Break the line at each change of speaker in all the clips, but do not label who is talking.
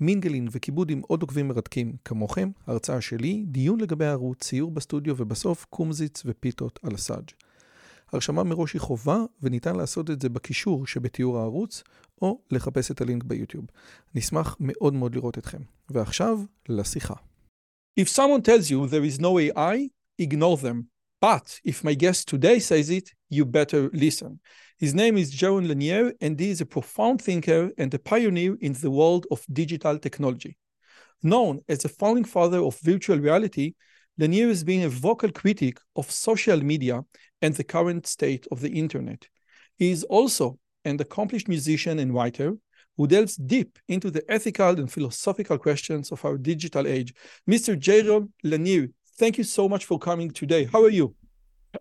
מינגלין וכיבוד עם עוד עוקבים מרתקים כמוכם, הרצאה שלי, דיון לגבי הערוץ, ציור בסטודיו ובסוף קומזיץ ופיתות על הסאג'. הרשמה מראש היא חובה וניתן לעשות את זה בקישור שבתיאור הערוץ או לחפש את הלינק ביוטיוב. נשמח מאוד מאוד לראות אתכם. ועכשיו, לשיחה. If someone tells you there is no AI, ignore them. But if my guest today says it, you better listen. His name is Jaron Lanier, and he is a profound thinker and a pioneer in the world of digital technology. Known as the founding father of virtual reality, Lanier has been a vocal critic of social media and the current state of the internet. He is also an accomplished musician and writer who delves deep into the ethical and philosophical questions of our digital age. Mr. Jaron Lanier, thank you so much for coming today. How are you?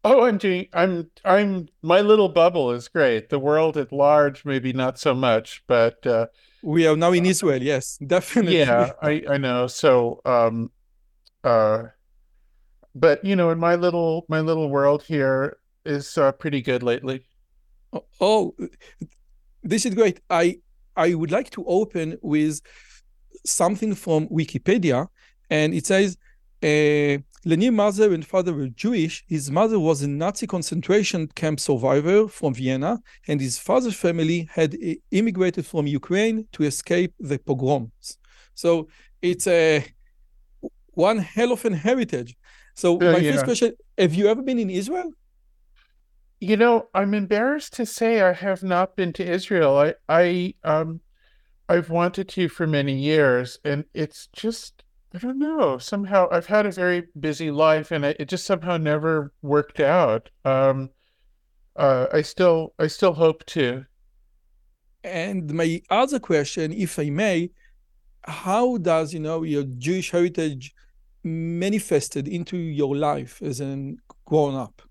Oh, I'm doing. I'm. I'm. My little bubble is great. The world at large, maybe not so much, but uh,
we are now in Israel. Yes, definitely.
Yeah, I. I know. So, um, uh, but you know, in my little my little world here is uh, pretty good lately.
Oh, oh, this is great. I I would like to open with something from Wikipedia, and it says. Uh, Lanier's mother and father were Jewish. His mother was a Nazi concentration camp survivor from Vienna, and his father's family had immigrated from Ukraine to escape the pogroms. So it's a one hell of an heritage. So uh, my yeah. first question: Have you ever been in Israel?
You know, I'm embarrassed to say I have not been to Israel. I, I, um, I've wanted to for many years, and it's just I don't know. Somehow I've had a very busy life and it, just somehow never worked out. Um, uh, I still I still hope to.
And my other question, if I may, how does you know your Jewish heritage manifested into your life as an grown up?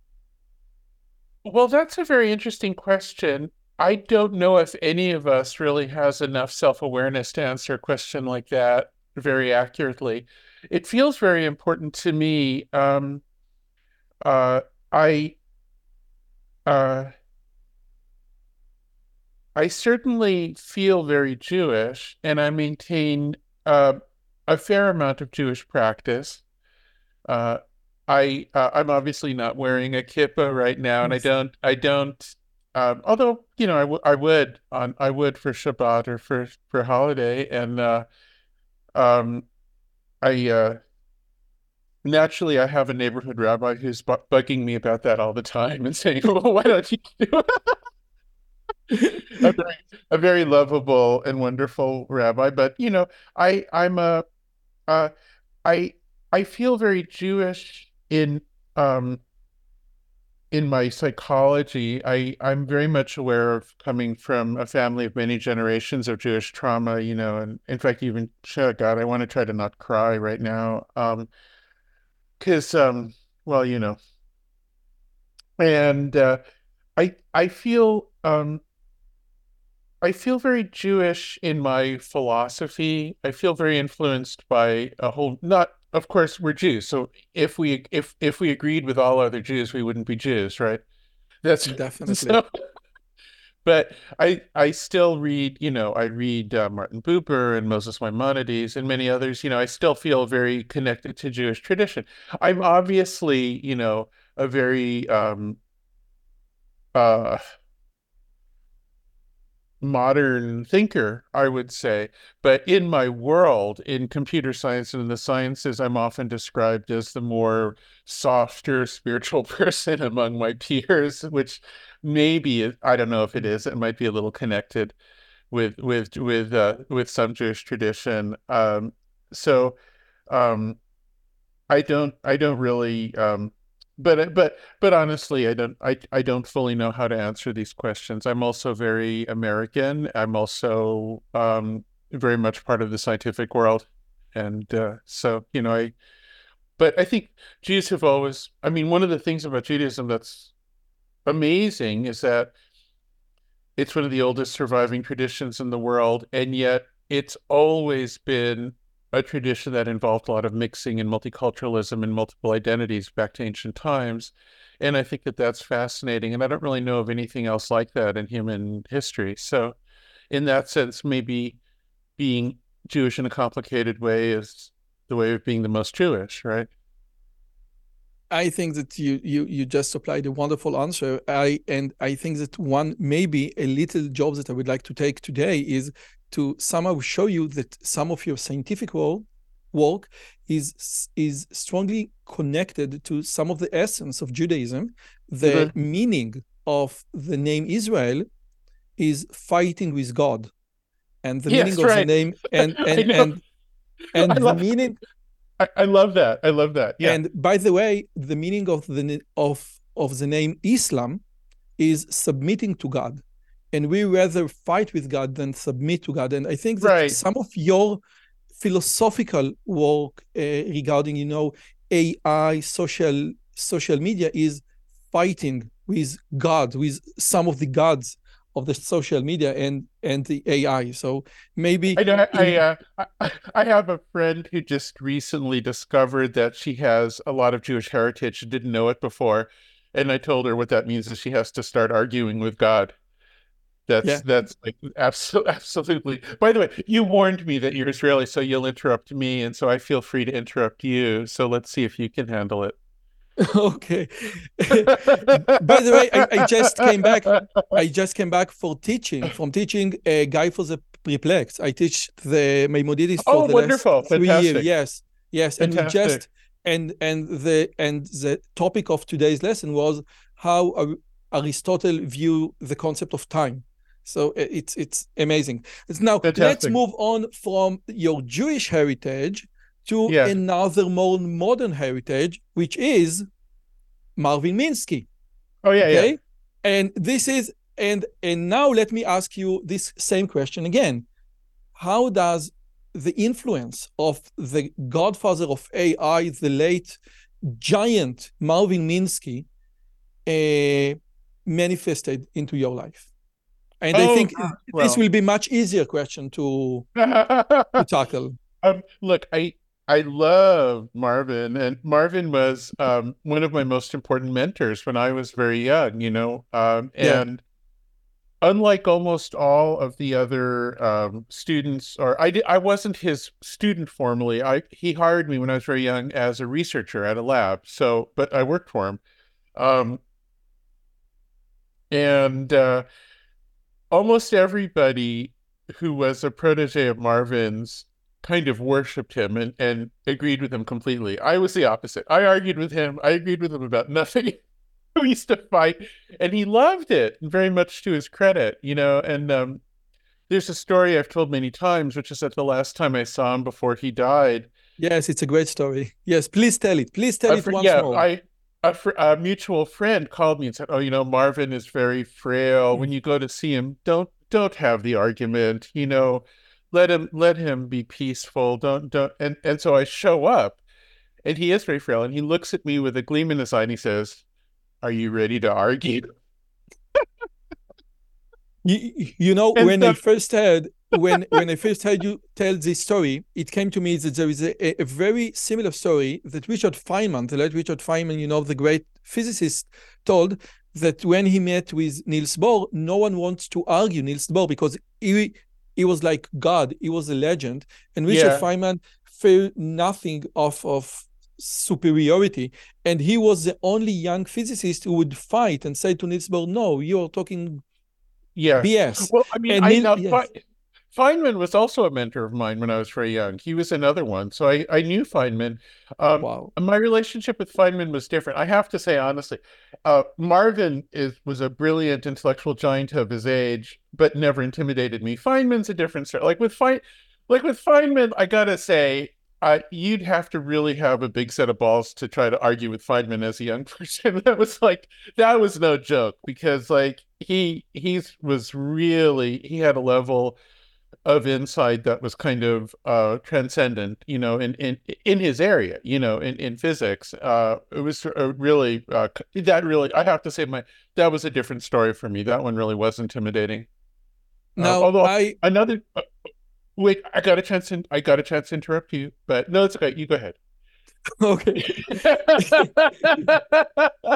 Well, that's a very interesting question. I don't know if any of us really has enough self awareness to answer a question like that very accurately. It feels very important to me. Um, uh, I uh, I certainly feel very Jewish, and I maintain uh, a fair amount of Jewish practice. Uh, I uh, I'm obviously not wearing a kippah right now, and I don't I don't. Um, although you know I, w- I would on I would for Shabbat or for for holiday, and uh, um, I uh, naturally I have a neighborhood rabbi who's bu- bugging me about that all the time and saying, "Well, why don't you do a, very, a very lovable and wonderful rabbi?" But you know, I I'm a uh, I I feel very Jewish in um in my psychology, I, I'm very much aware of coming from a family of many generations of Jewish trauma, you know, and in fact, even, oh God, I want to try to not cry right now. Um, cause, um, well, you know, and, uh, I, I feel, um, I feel very Jewish in my philosophy. I feel very influenced by a whole, not of course we're Jews. So if we if if we agreed with all other Jews, we wouldn't be Jews, right?
That's definitely. So,
but I I still read, you know, I read uh, Martin Buber and Moses Maimonides and many others. You know, I still feel very connected to Jewish tradition. I'm obviously, you know, a very um, uh, modern thinker, I would say. But in my world, in computer science and in the sciences, I'm often described as the more softer spiritual person among my peers, which maybe I don't know if it is. It might be a little connected with with with uh, with some Jewish tradition. Um, so um, I don't I don't really um, but but but honestly i don't I, I don't fully know how to answer these questions. I'm also very american. I'm also um, very much part of the scientific world. And uh, so you know i but I think Jews have always, I mean, one of the things about Judaism that's amazing is that it's one of the oldest surviving traditions in the world, and yet it's always been a tradition that involved a lot of mixing and multiculturalism and multiple identities back to ancient times. And I think that that's fascinating. And I don't really know of anything else like that in human history. So, in that sense, maybe being Jewish in a complicated way is the way of being the most Jewish, right?
I think that you you you just supplied a wonderful answer. I and I think that one maybe a little job that I would like to take today is to somehow show you that some of your scientific work is is strongly connected to some of the essence of Judaism. The mm-hmm. meaning of the name Israel is fighting with God, and the yes, meaning right. of the name and and and and the love, meaning.
I, I, love that. I love that. Yeah.
And by the way, the meaning of the of of the name Islam is submitting to God, and we rather fight with God than submit to God. And I think that right. some of your philosophical work uh, regarding, you know, AI, social social media is fighting with God, with some of the gods of the social media and and the AI. So maybe
I know I uh, I, I have a friend who just recently discovered that she has a lot of Jewish heritage. She didn't know it before, and I told her what that means is she has to start arguing with God. That's yeah. that's like absolutely absolutely. By the way, you warned me that you're Israeli, so you'll interrupt me, and so I feel free to interrupt you. So let's see if you can handle it.
okay. By the way, I, I, just came back. I just came back for teaching from teaching a guy for the perplexed. I teach the Maimonides for
oh,
the
wonderful.
last three Fantastic. years. Yes, yes, and Fantastic. we just and and the and the topic of today's lesson was how Aristotle view the concept of time. So it's it's amazing. Now Fantastic. let's move on from your Jewish heritage to yeah. another more modern heritage, which is Marvin Minsky.
Oh yeah, okay? yeah.
And this is and and now let me ask you this same question again. How does the influence of the godfather of AI, the late giant Marvin Minsky, uh, manifested into your life? And oh, I think well. this will be much easier question to, to tackle.
Um, look, I I love Marvin, and Marvin was um, one of my most important mentors when I was very young. You know, um, and yeah. unlike almost all of the other um, students, or I did, I wasn't his student formally. I he hired me when I was very young as a researcher at a lab. So, but I worked for him, um, and uh, almost everybody who was a protege of Marvin's kind of worshipped him and, and agreed with him completely. I was the opposite. I argued with him. I agreed with him about nothing. we used to fight, and he loved it, very much to his credit, you know. And um, there's a story I've told many times, which is that the last time I saw him before he died.
Yes, it's a great story. Yes, please tell it. Please tell it once
yeah,
more.
I, a, fr- a mutual friend called me and said, "Oh, you know, Marvin is very frail. When mm. you go to see him, don't don't have the argument. You know, let him let him be peaceful don't don't and and so i show up and he is very frail and he looks at me with a gleam in his eye and he says are you ready to argue
you, you know and when so, i first heard when when i first heard you tell this story it came to me that there is a, a very similar story that richard feynman the late richard feynman you know the great physicist told that when he met with Niels Bohr, no one wants to argue Niels Bohr because he he was like God. He was a legend. And Richard yeah. Feynman felt nothing of of superiority. And he was the only young physicist who would fight and say to Niels Bohr, no, you're talking
yeah.
BS.
Well, I mean, and I know yes. Feynman was also a mentor of mine when I was very young. He was another one. So I, I knew Feynman. Um, wow. My relationship with Feynman was different. I have to say, honestly, uh, Marvin is was a brilliant intellectual giant of his age, but never intimidated me. Feynman's a different story. Like with Feyn, like with Feynman, I gotta say, uh, you'd have to really have a big set of balls to try to argue with Feynman as a young person. that was like that was no joke because like he he was really he had a level of insight that was kind of uh, transcendent, you know, in, in in his area, you know, in, in physics. Uh, it was really uh, that really I have to say my that was a different story for me. That one really was intimidating.
Uh, now, although I
another uh, wait, I got a chance to I got a chance to interrupt you, but no, it's okay. You go ahead.
okay.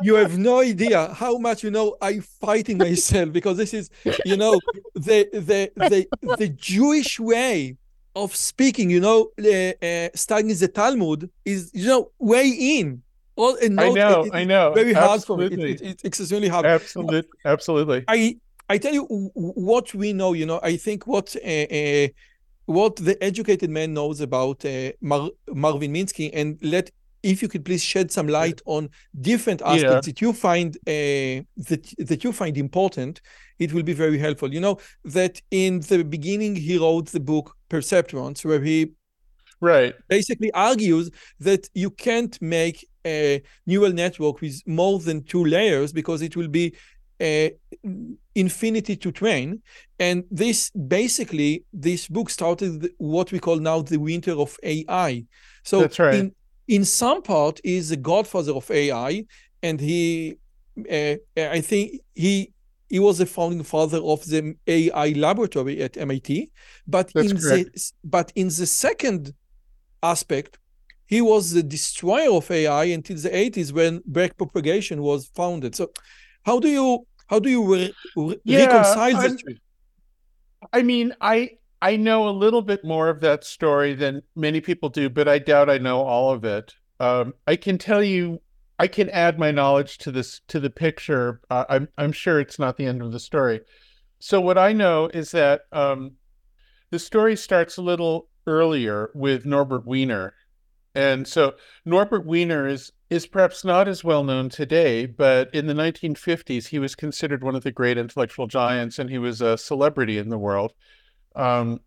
you have no idea how much you know I'm fighting myself because this is, you know, the the the the Jewish way of speaking. You know, uh, uh, studying the Talmud is you know way in.
All, no, I know, it, I know.
Very hard for me. It, it, it's extremely hard.
Absolutely, absolutely.
I I tell you what we know. You know, I think what. Uh, uh what the educated man knows about uh, Mar- Marvin Minsky and let if you could please shed some light on different aspects yeah. that you find uh, that that you find important it will be very helpful. You know that in the beginning he wrote the book perceptrons where he
right.
basically argues that you can't make a neural network with more than two layers because it will be uh, infinity to train. And this basically, this book started what we call now the winter of AI. So
That's right.
in, in some part, is the godfather of AI, and he, uh, I think he he was the founding father of the AI laboratory at MIT. But That's in correct. the but in the second aspect, he was the destroyer of AI until the 80s when backpropagation was founded. So how do you how do you re- re- yeah, reconcile this?
I mean, I I know a little bit more of that story than many people do, but I doubt I know all of it. Um, I can tell you, I can add my knowledge to this to the picture. Uh, I'm I'm sure it's not the end of the story. So what I know is that um, the story starts a little earlier with Norbert Wiener, and so Norbert Wiener is is perhaps not as well known today, but in the 1950s, he was considered one of the great intellectual giants and he was a celebrity in the world. Um,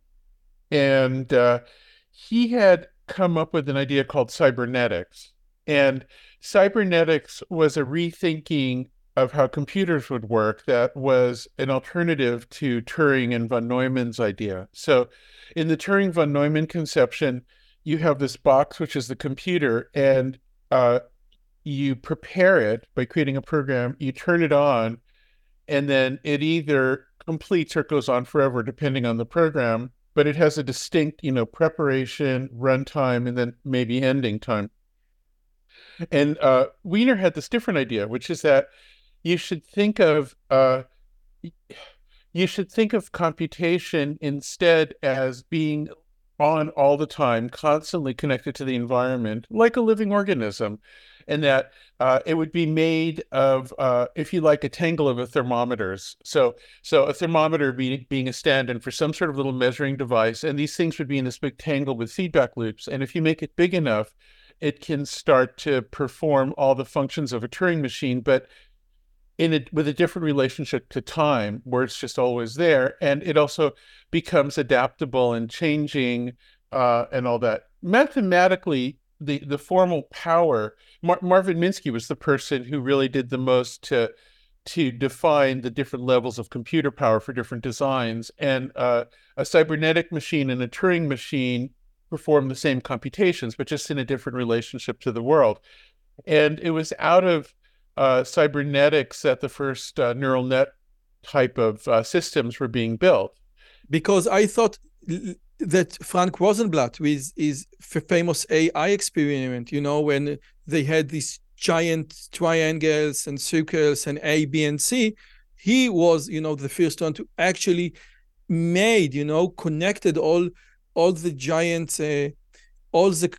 and uh, he had come up with an idea called cybernetics. And cybernetics was a rethinking of how computers would work that was an alternative to Turing and von Neumann's idea. So, in the Turing von Neumann conception, you have this box, which is the computer, and uh, you prepare it by creating a program, you turn it on, and then it either completes or goes on forever, depending on the program. But it has a distinct, you know, preparation, runtime, and then maybe ending time. And uh, Wiener had this different idea, which is that you should think of uh, you should think of computation instead as being on all the time, constantly connected to the environment, like a living organism and that uh, it would be made of, uh, if you like, a tangle of thermometers. So, so a thermometer be, being a stand-in for some sort of little measuring device, and these things would be in this big tangle with feedback loops. And if you make it big enough, it can start to perform all the functions of a Turing machine, but in a, with a different relationship to time, where it's just always there, and it also becomes adaptable and changing uh, and all that. Mathematically, the the formal power. Mar- Marvin Minsky was the person who really did the most to to define the different levels of computer power for different designs. And uh, a cybernetic machine and a Turing machine perform the same computations, but just in a different relationship to the world. And it was out of uh, cybernetics that the first uh, neural net type of uh, systems were being built.
Because I thought that Frank Rosenblatt with his famous AI experiment, you know, when they had these giant triangles and circles and A, B, and C, he was, you know, the first one to actually made, you know, connected all all the giant, uh, all the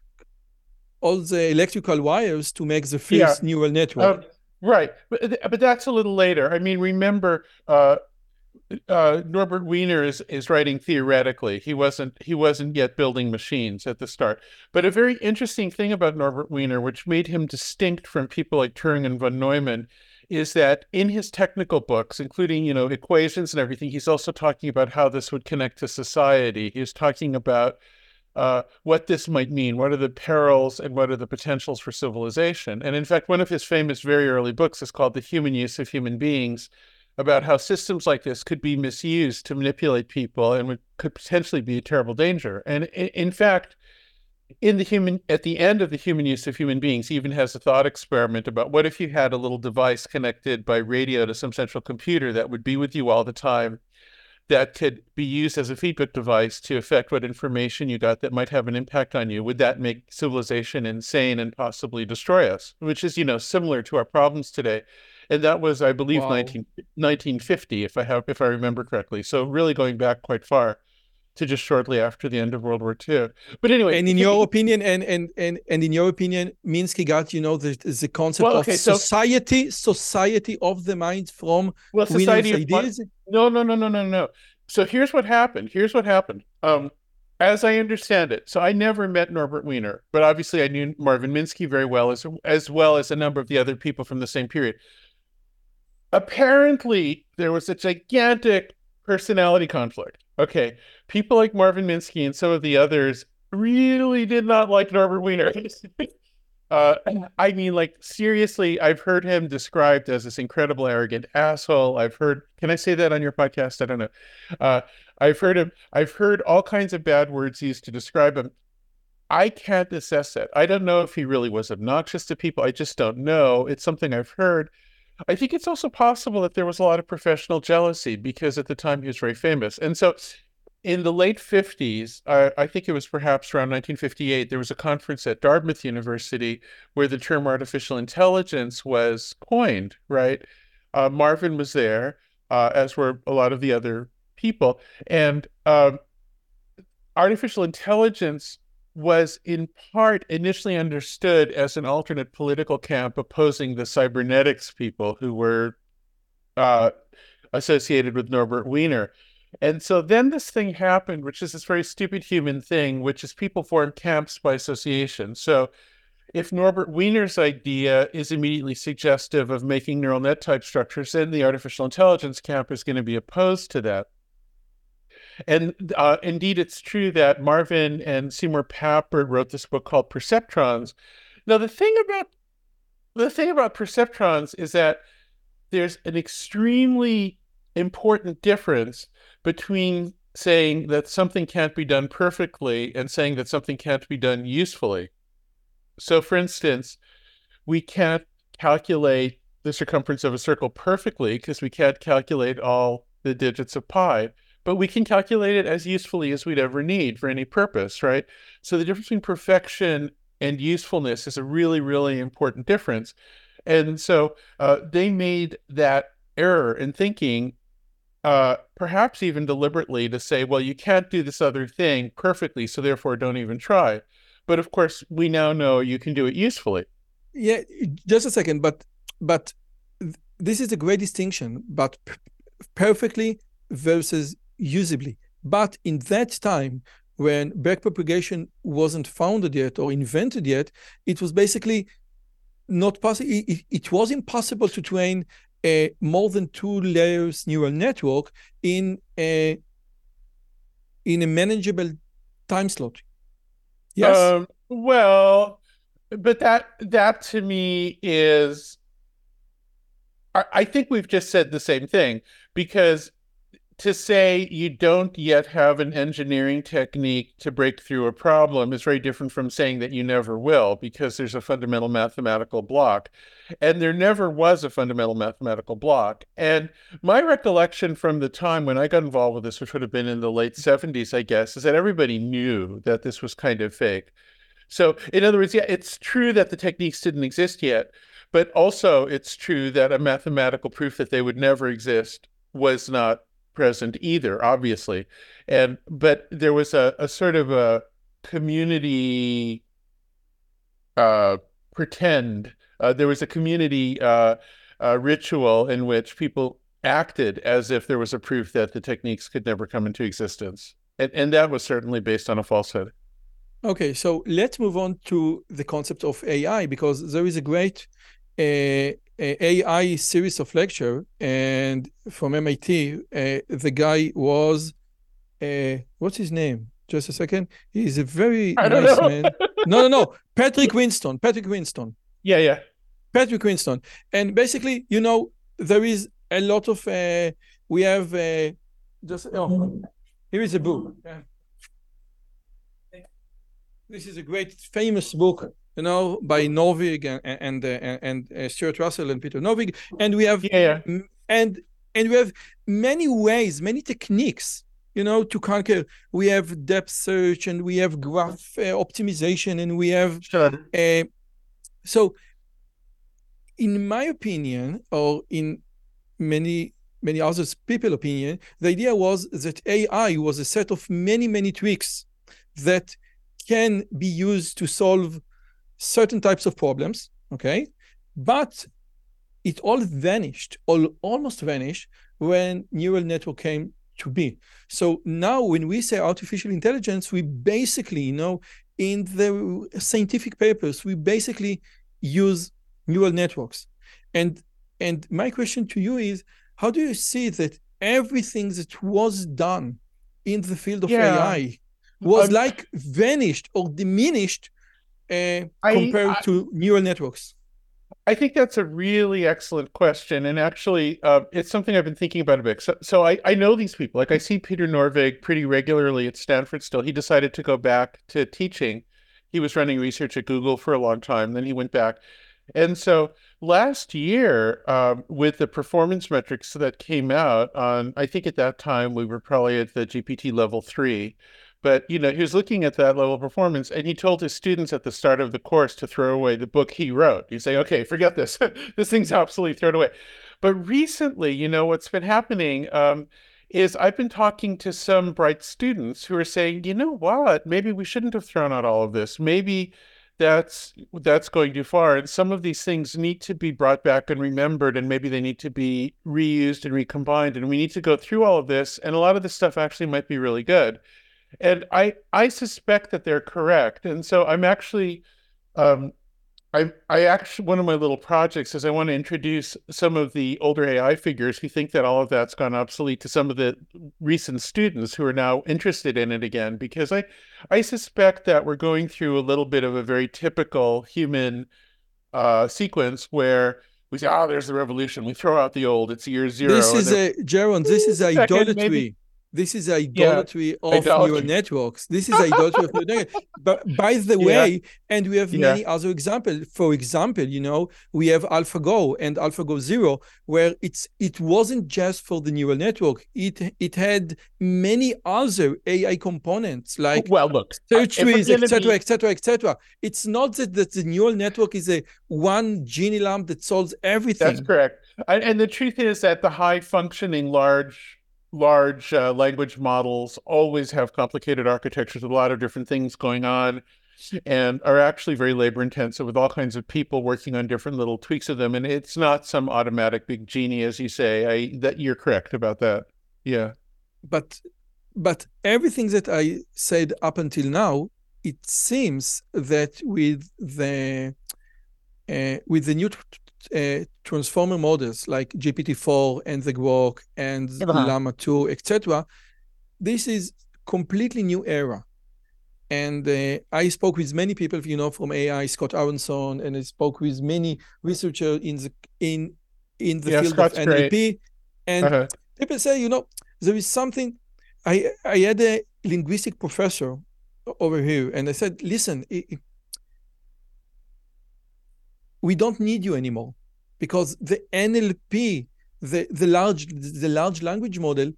all the electrical wires to make the first yeah. neural network.
Um, right, but but that's a little later. I mean, remember, uh, uh, Norbert Wiener is, is writing theoretically. He wasn't he wasn't yet building machines at the start. But a very interesting thing about Norbert Wiener, which made him distinct from people like Turing and von Neumann, is that in his technical books, including you know equations and everything, he's also talking about how this would connect to society. He's talking about uh, what this might mean, what are the perils and what are the potentials for civilization. And in fact, one of his famous very early books is called The Human Use of Human Beings about how systems like this could be misused to manipulate people and would, could potentially be a terrible danger. And in, in fact, in the human at the end of the human use of human beings even has a thought experiment about what if you had a little device connected by radio to some central computer that would be with you all the time that could be used as a feedback device to affect what information you got that might have an impact on you? Would that make civilization insane and possibly destroy us? Which is you know similar to our problems today and that was i believe wow. 19, 1950 if i have if i remember correctly so really going back quite far to just shortly after the end of World War II. But anyway,
and in your opinion, and and and and in your opinion, Minsky got you know the the concept well, okay, of society, so, society of the mind from
well, society ideas. No, no, no, no, no, no. So here's what happened. Here's what happened. Um, as I understand it, so I never met Norbert Wiener, but obviously I knew Marvin Minsky very well, as as well as a number of the other people from the same period. Apparently, there was a gigantic personality conflict Okay, people like Marvin Minsky and some of the others really did not like Norbert Wiener. uh, I mean, like seriously, I've heard him described as this incredible arrogant asshole. I've heard. Can I say that on your podcast? I don't know. Uh, I've heard him. I've heard all kinds of bad words used to describe him. I can't assess it. I don't know if he really was obnoxious to people. I just don't know. It's something I've heard. I think it's also possible that there was a lot of professional jealousy because at the time he was very famous. And so in the late 50s, uh, I think it was perhaps around 1958, there was a conference at Dartmouth University where the term artificial intelligence was coined, right? Uh, Marvin was there, uh, as were a lot of the other people. And um, artificial intelligence was in part initially understood as an alternate political camp opposing the cybernetics people who were uh, associated with Norbert Wiener. And so then this thing happened, which is this very stupid human thing, which is people form camps by association. So if Norbert Wiener's idea is immediately suggestive of making neural net type structures, then the artificial intelligence camp is going to be opposed to that. And uh, indeed, it's true that Marvin and Seymour Papert wrote this book called Perceptrons. Now, the thing about the thing about perceptrons is that there's an extremely important difference between saying that something can't be done perfectly and saying that something can't be done usefully. So, for instance, we can't calculate the circumference of a circle perfectly because we can't calculate all the digits of pi but we can calculate it as usefully as we'd ever need for any purpose, right? So the difference between perfection and usefulness is a really, really important difference. And so uh, they made that error in thinking, uh, perhaps even deliberately, to say, well, you can't do this other thing perfectly, so therefore don't even try. But of course, we now know you can do it usefully.
Yeah, just a second, but but this is a great distinction. But perfectly versus usably. But in that time, when backpropagation wasn't founded yet or invented yet, it was basically not possible. It, it, was impossible to train a more than two layers neural network in a in a manageable time slot.
Yes. Um, well, but that that to me is I, I think we've just said the same thing because to say you don't yet have an engineering technique to break through a problem is very different from saying that you never will, because there's a fundamental mathematical block. And there never was a fundamental mathematical block. And my recollection from the time when I got involved with this, which would have been in the late 70s, I guess, is that everybody knew that this was kind of fake. So, in other words, yeah, it's true that the techniques didn't exist yet, but also it's true that a mathematical proof that they would never exist was not present either, obviously. And but there was a, a sort of a community uh, pretend. Uh, there was a community uh, uh, ritual in which people acted as if there was a proof that the techniques could never come into existence, and and that was certainly based on a falsehood.
Okay, so let's move on to the concept of AI because there is a great uh, AI series of lecture, and from MIT, uh, the guy was, uh, what's his name? Just a second. He's a very nice man. no, no, no. Patrick Winston. Patrick Winston.
Yeah, yeah.
Patrick Winston. And basically, you know, there is a lot of uh, we have uh, just oh here is a book. This is a great famous book, you know, by Norvig and and uh, and uh, Stuart Russell and Peter Norvig, and we have
yeah.
and and we have many ways, many techniques, you know, to conquer. We have depth search and we have graph uh, optimization and we have
sure.
uh, so in my opinion, or in many many others people opinion, the idea was that AI was a set of many many tricks that can be used to solve certain types of problems. Okay, but it all vanished, all almost vanished when neural network came to be. So now when we say artificial intelligence, we basically, you know, in the scientific papers, we basically use neural networks. And and my question to you is, how do you see that everything that was done in the field of yeah. AI was um, like vanished or diminished uh, I, compared I, to neural networks?
I think that's a really excellent question, and actually, uh, it's something I've been thinking about a bit. So, so I, I know these people. Like I see Peter Norvig pretty regularly at Stanford. Still, he decided to go back to teaching. He was running research at Google for a long time. Then he went back, and so last year, um, with the performance metrics that came out on, I think at that time we were probably at the GPT level three. But you know, he was looking at that level of performance, and he told his students at the start of the course to throw away the book he wrote. You say, "Okay, forget this. this thing's obsolete. Throw it away." But recently, you know, what's been happening um, is I've been talking to some bright students who are saying, "You know what? Maybe we shouldn't have thrown out all of this. Maybe." that's that's going too far and some of these things need to be brought back and remembered and maybe they need to be reused and recombined and we need to go through all of this and a lot of this stuff actually might be really good and I I suspect that they're correct. And so I'm actually um, I I actually one of my little projects is I want to introduce some of the older AI figures who think that all of that's gone obsolete to some of the recent students who are now interested in it again because I I suspect that we're going through a little bit of a very typical human uh, sequence where we say, "Oh, there's the revolution." We throw out the old. It's year zero.
This is a Jaron. This is idolatry. Maybe, this is idolatry yeah. of idolatry. neural networks. This is idolatry of neural networks. But by the yeah. way, and we have yeah. many other examples. For example, you know, we have AlphaGo and AlphaGo Zero, where it's it wasn't just for the neural network. It it had many other AI components oh, like
well, look,
search trees, etc., etc., etc. It's not that, that the neural network is a one genie lamp that solves everything.
That's correct. And the truth is that the high functioning large large uh, language models always have complicated architectures a lot of different things going on and are actually very labor intensive with all kinds of people working on different little tweaks of them and it's not some automatic big genie as you say. I that you're correct about that. Yeah.
But but everything that i said up until now it seems that with the uh, with the new uh, transformer models like GPT-4 and the Grok and uh-huh. Llama 2, etc., this is completely new era. And uh, I spoke with many people, you know, from AI, Scott Aaronson, and I spoke with many researchers in the in in the yeah, field Scott's of NLP. Great. And uh-huh. people say, you know, there is something. I I had a linguistic professor over here, and I said, listen, it, we don't need you anymore because the NLP, the, the large the large language model,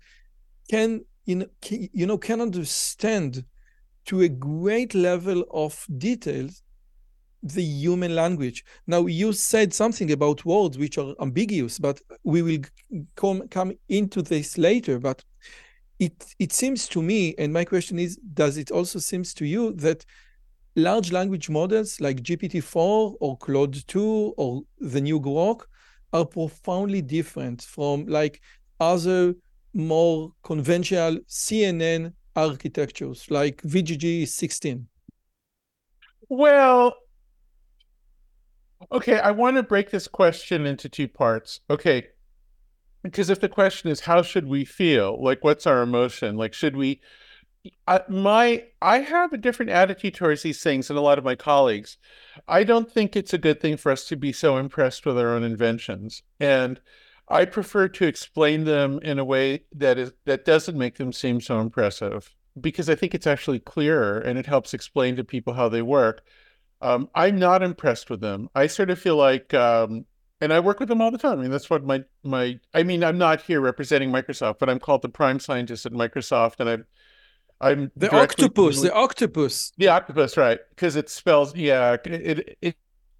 can you know, can, you know can understand to a great level of details the human language. Now you said something about words which are ambiguous, but we will come come into this later. But it it seems to me, and my question is, does it also seems to you that large language models like GPT-4 or Claude 2 or the new Grok are profoundly different from like other more conventional CNN architectures like VGG 16?
Well, okay, I want to break this question into two parts. Okay, because if the question is how should we feel, like what's our emotion, like should we I, my I have a different attitude towards these things than a lot of my colleagues. I don't think it's a good thing for us to be so impressed with our own inventions, and I prefer to explain them in a way that is that doesn't make them seem so impressive because I think it's actually clearer and it helps explain to people how they work. Um, I'm not impressed with them. I sort of feel like, um, and I work with them all the time. I mean, that's what my my. I mean, I'm not here representing Microsoft, but I'm called the prime scientist at Microsoft, and I'm I'm
the octopus, the octopus,
the octopus, right? Because it spells, yeah, it it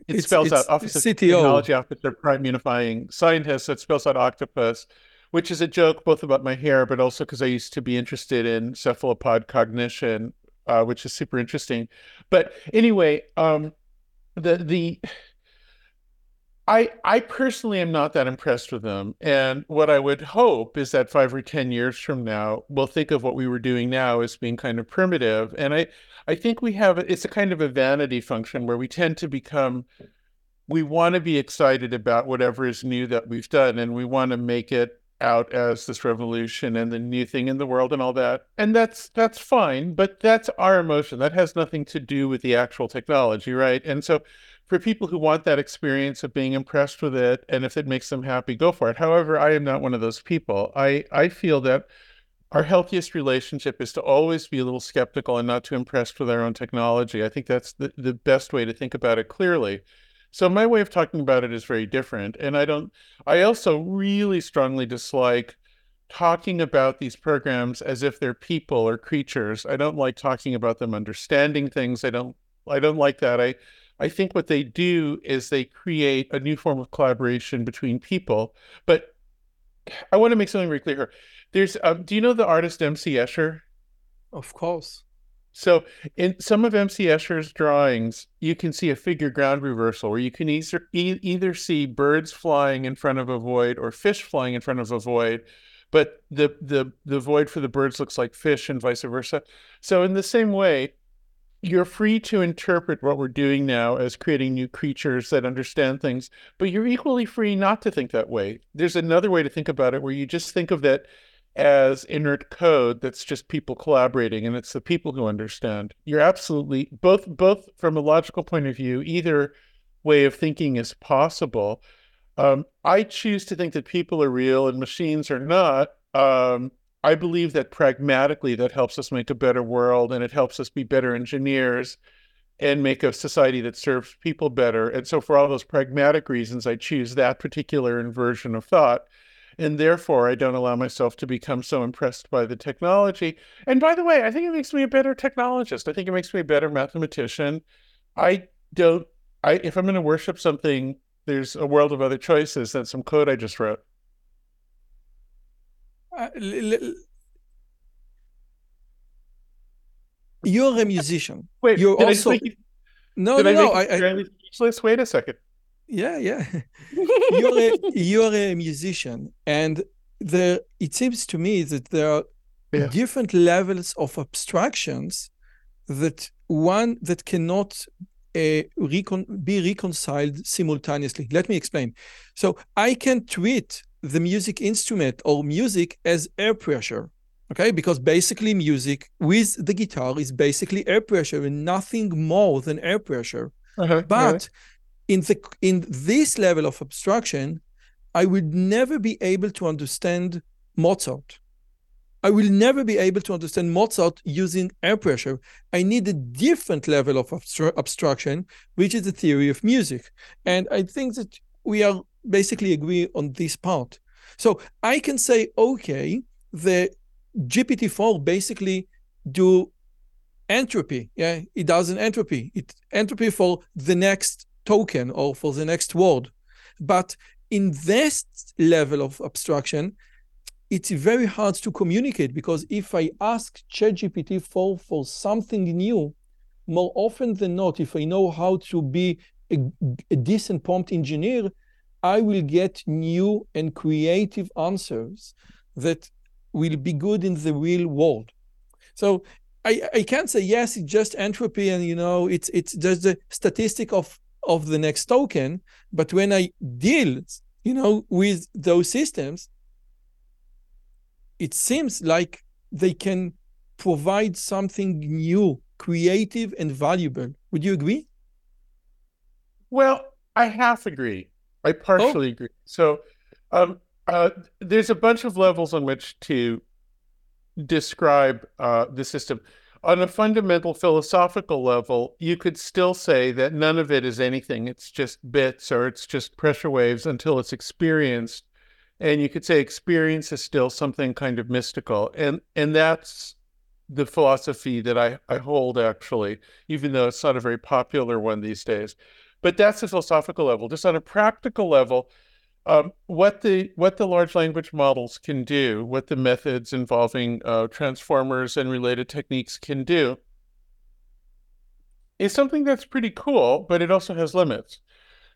it, spells
it's
out Office of
CTO.
Technology Officer Prime Unifying Scientist. So it spells out octopus, which is a joke both about my hair, but also because I used to be interested in cephalopod cognition, uh, which is super interesting. But anyway, um, the the I I personally am not that impressed with them. And what I would hope is that five or ten years from now, we'll think of what we were doing now as being kind of primitive. And I I think we have it's a kind of a vanity function where we tend to become we want to be excited about whatever is new that we've done and we want to make it out as this revolution and the new thing in the world and all that. And that's that's fine, but that's our emotion. That has nothing to do with the actual technology, right? And so for people who want that experience of being impressed with it and if it makes them happy go for it. However i am not one of those people. I i feel that our healthiest relationship is to always be a little skeptical and not too impressed with our own technology. I think that's the, the best way to think about it clearly. So my way of talking about it is very different and i don't i also really strongly dislike talking about these programs as if they're people or creatures. I don't like talking about them understanding things. I don't i don't like that. I I think what they do is they create a new form of collaboration between people. But I want to make something very clear here. There's, um, do you know the artist MC Escher?
Of course.
So in some of MC Escher's drawings, you can see a figure ground reversal where you can either, e- either see birds flying in front of a void or fish flying in front of a void, but the, the, the void for the birds looks like fish and vice versa. So in the same way, you're free to interpret what we're doing now as creating new creatures that understand things, but you're equally free not to think that way. There's another way to think about it where you just think of that as inert code that's just people collaborating and it's the people who understand. You're absolutely both both from a logical point of view, either way of thinking is possible. Um, I choose to think that people are real and machines are not. Um, I believe that pragmatically that helps us make a better world and it helps us be better engineers and make a society that serves people better. And so, for all those pragmatic reasons, I choose that particular inversion of thought. And therefore, I don't allow myself to become so impressed by the technology. And by the way, I think it makes me a better technologist. I think it makes me a better mathematician. I don't, I, if I'm going to worship something, there's a world of other choices than some code I just wrote.
Uh, you're a musician.
Wait,
you're
did
also
I
no,
did
no,
I
no. I, I,
speechless? Wait a second.
yeah, yeah. you're a you're a musician, and there it seems to me that there are
Yeah.
different levels of abstractions that one that cannot uh, recon- be reconciled simultaneously. Let me explain. So I can treat the music instrument or music as air pressure. Okay, because basically music with the guitar is basically air pressure and nothing more than air pressure.
Uh-huh,
But in the in this level of abstraction, I would never be able to understand Mozart. I will never be able to understand Mozart using air pressure. I need a different level of abstra- abstraction, which is the theory of music. And I think that we are basically agree on this part. So I can say, okay, the GPT-4 basically do entropy. Yeah, it does an entropy. It entropy for the next token or for the next word. But in this level of abstraction, it's very hard to communicate because if I ask ChatGPT for for something new, more often than not, if I know how to be a, a decent prompt engineer, I will get new and creative answers that will be good in the real world. So I, I can't say yes, it's just entropy and you know it's it's just the statistic of of the next token. But when I deal, you know, with those systems, it seems like they can provide something new, creative, and valuable. Would you agree?
Well, I half agree. I partially agree. So, um, Uh, there's a bunch of levels on which to describe uh, the system. On a fundamental philosophical level, you could still say that none of it is anything. It's just bits or it's just pressure waves until it's experienced. And you could say experience is still something kind of mystical. And and that's the philosophy that I, I hold actually, even though it's not a very popular one these days. But that's the philosophical level. Just on a practical level, um, what the what the large language models can do, what the methods involving uh, transformers and related techniques can do, is something that's pretty cool, but it also has limits.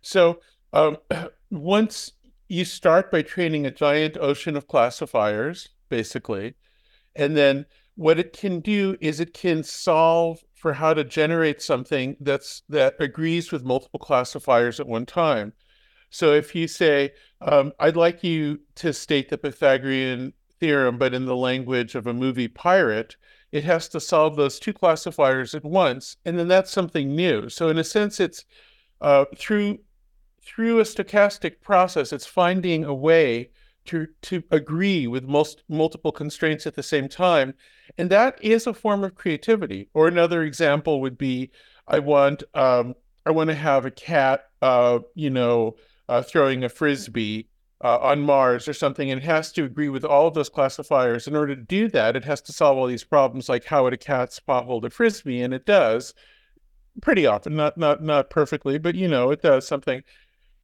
So um, once you start by training a giant ocean of classifiers, basically, and then what it can do is it can solve for how to generate something that's that agrees with multiple classifiers at one time. So if you say, um, I'd like you to state the Pythagorean theorem, but in the language of a movie pirate, it has to solve those two classifiers at once, and then that's something new. So in a sense, it's uh, through through a stochastic process, it's finding a way to to agree with most multiple constraints at the same time, and that is a form of creativity. Or another example would be, I want um, I want to have a cat, uh, you know, uh, throwing a frisbee uh, on Mars or something, and it has to agree with all of those classifiers. In order to do that, it has to solve all these problems, like how would a cat spot hold a frisbee, and it does pretty often, not not not perfectly, but you know, it does something.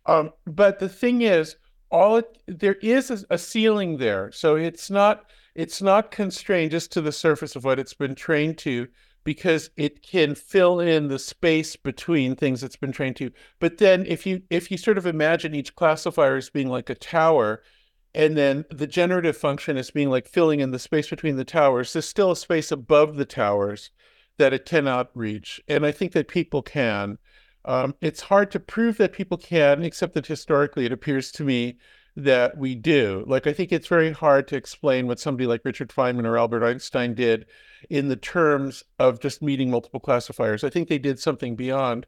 Um, but the thing is, all it, there is a, a ceiling there, so it's not it's not constrained just to the surface of what it's been trained to because it can fill in the space between things it's been trained to. But then if you if you sort of imagine each classifier as being like a tower, and then the generative function as being like filling in the space between the towers, there's still a space above the towers that it cannot reach. And I think that people can. Um, it's hard to prove that people can, except that historically it appears to me that we do. Like, I think it's very hard to explain what somebody like Richard Feynman or Albert Einstein did in the terms of just meeting multiple classifiers. I think they did something beyond.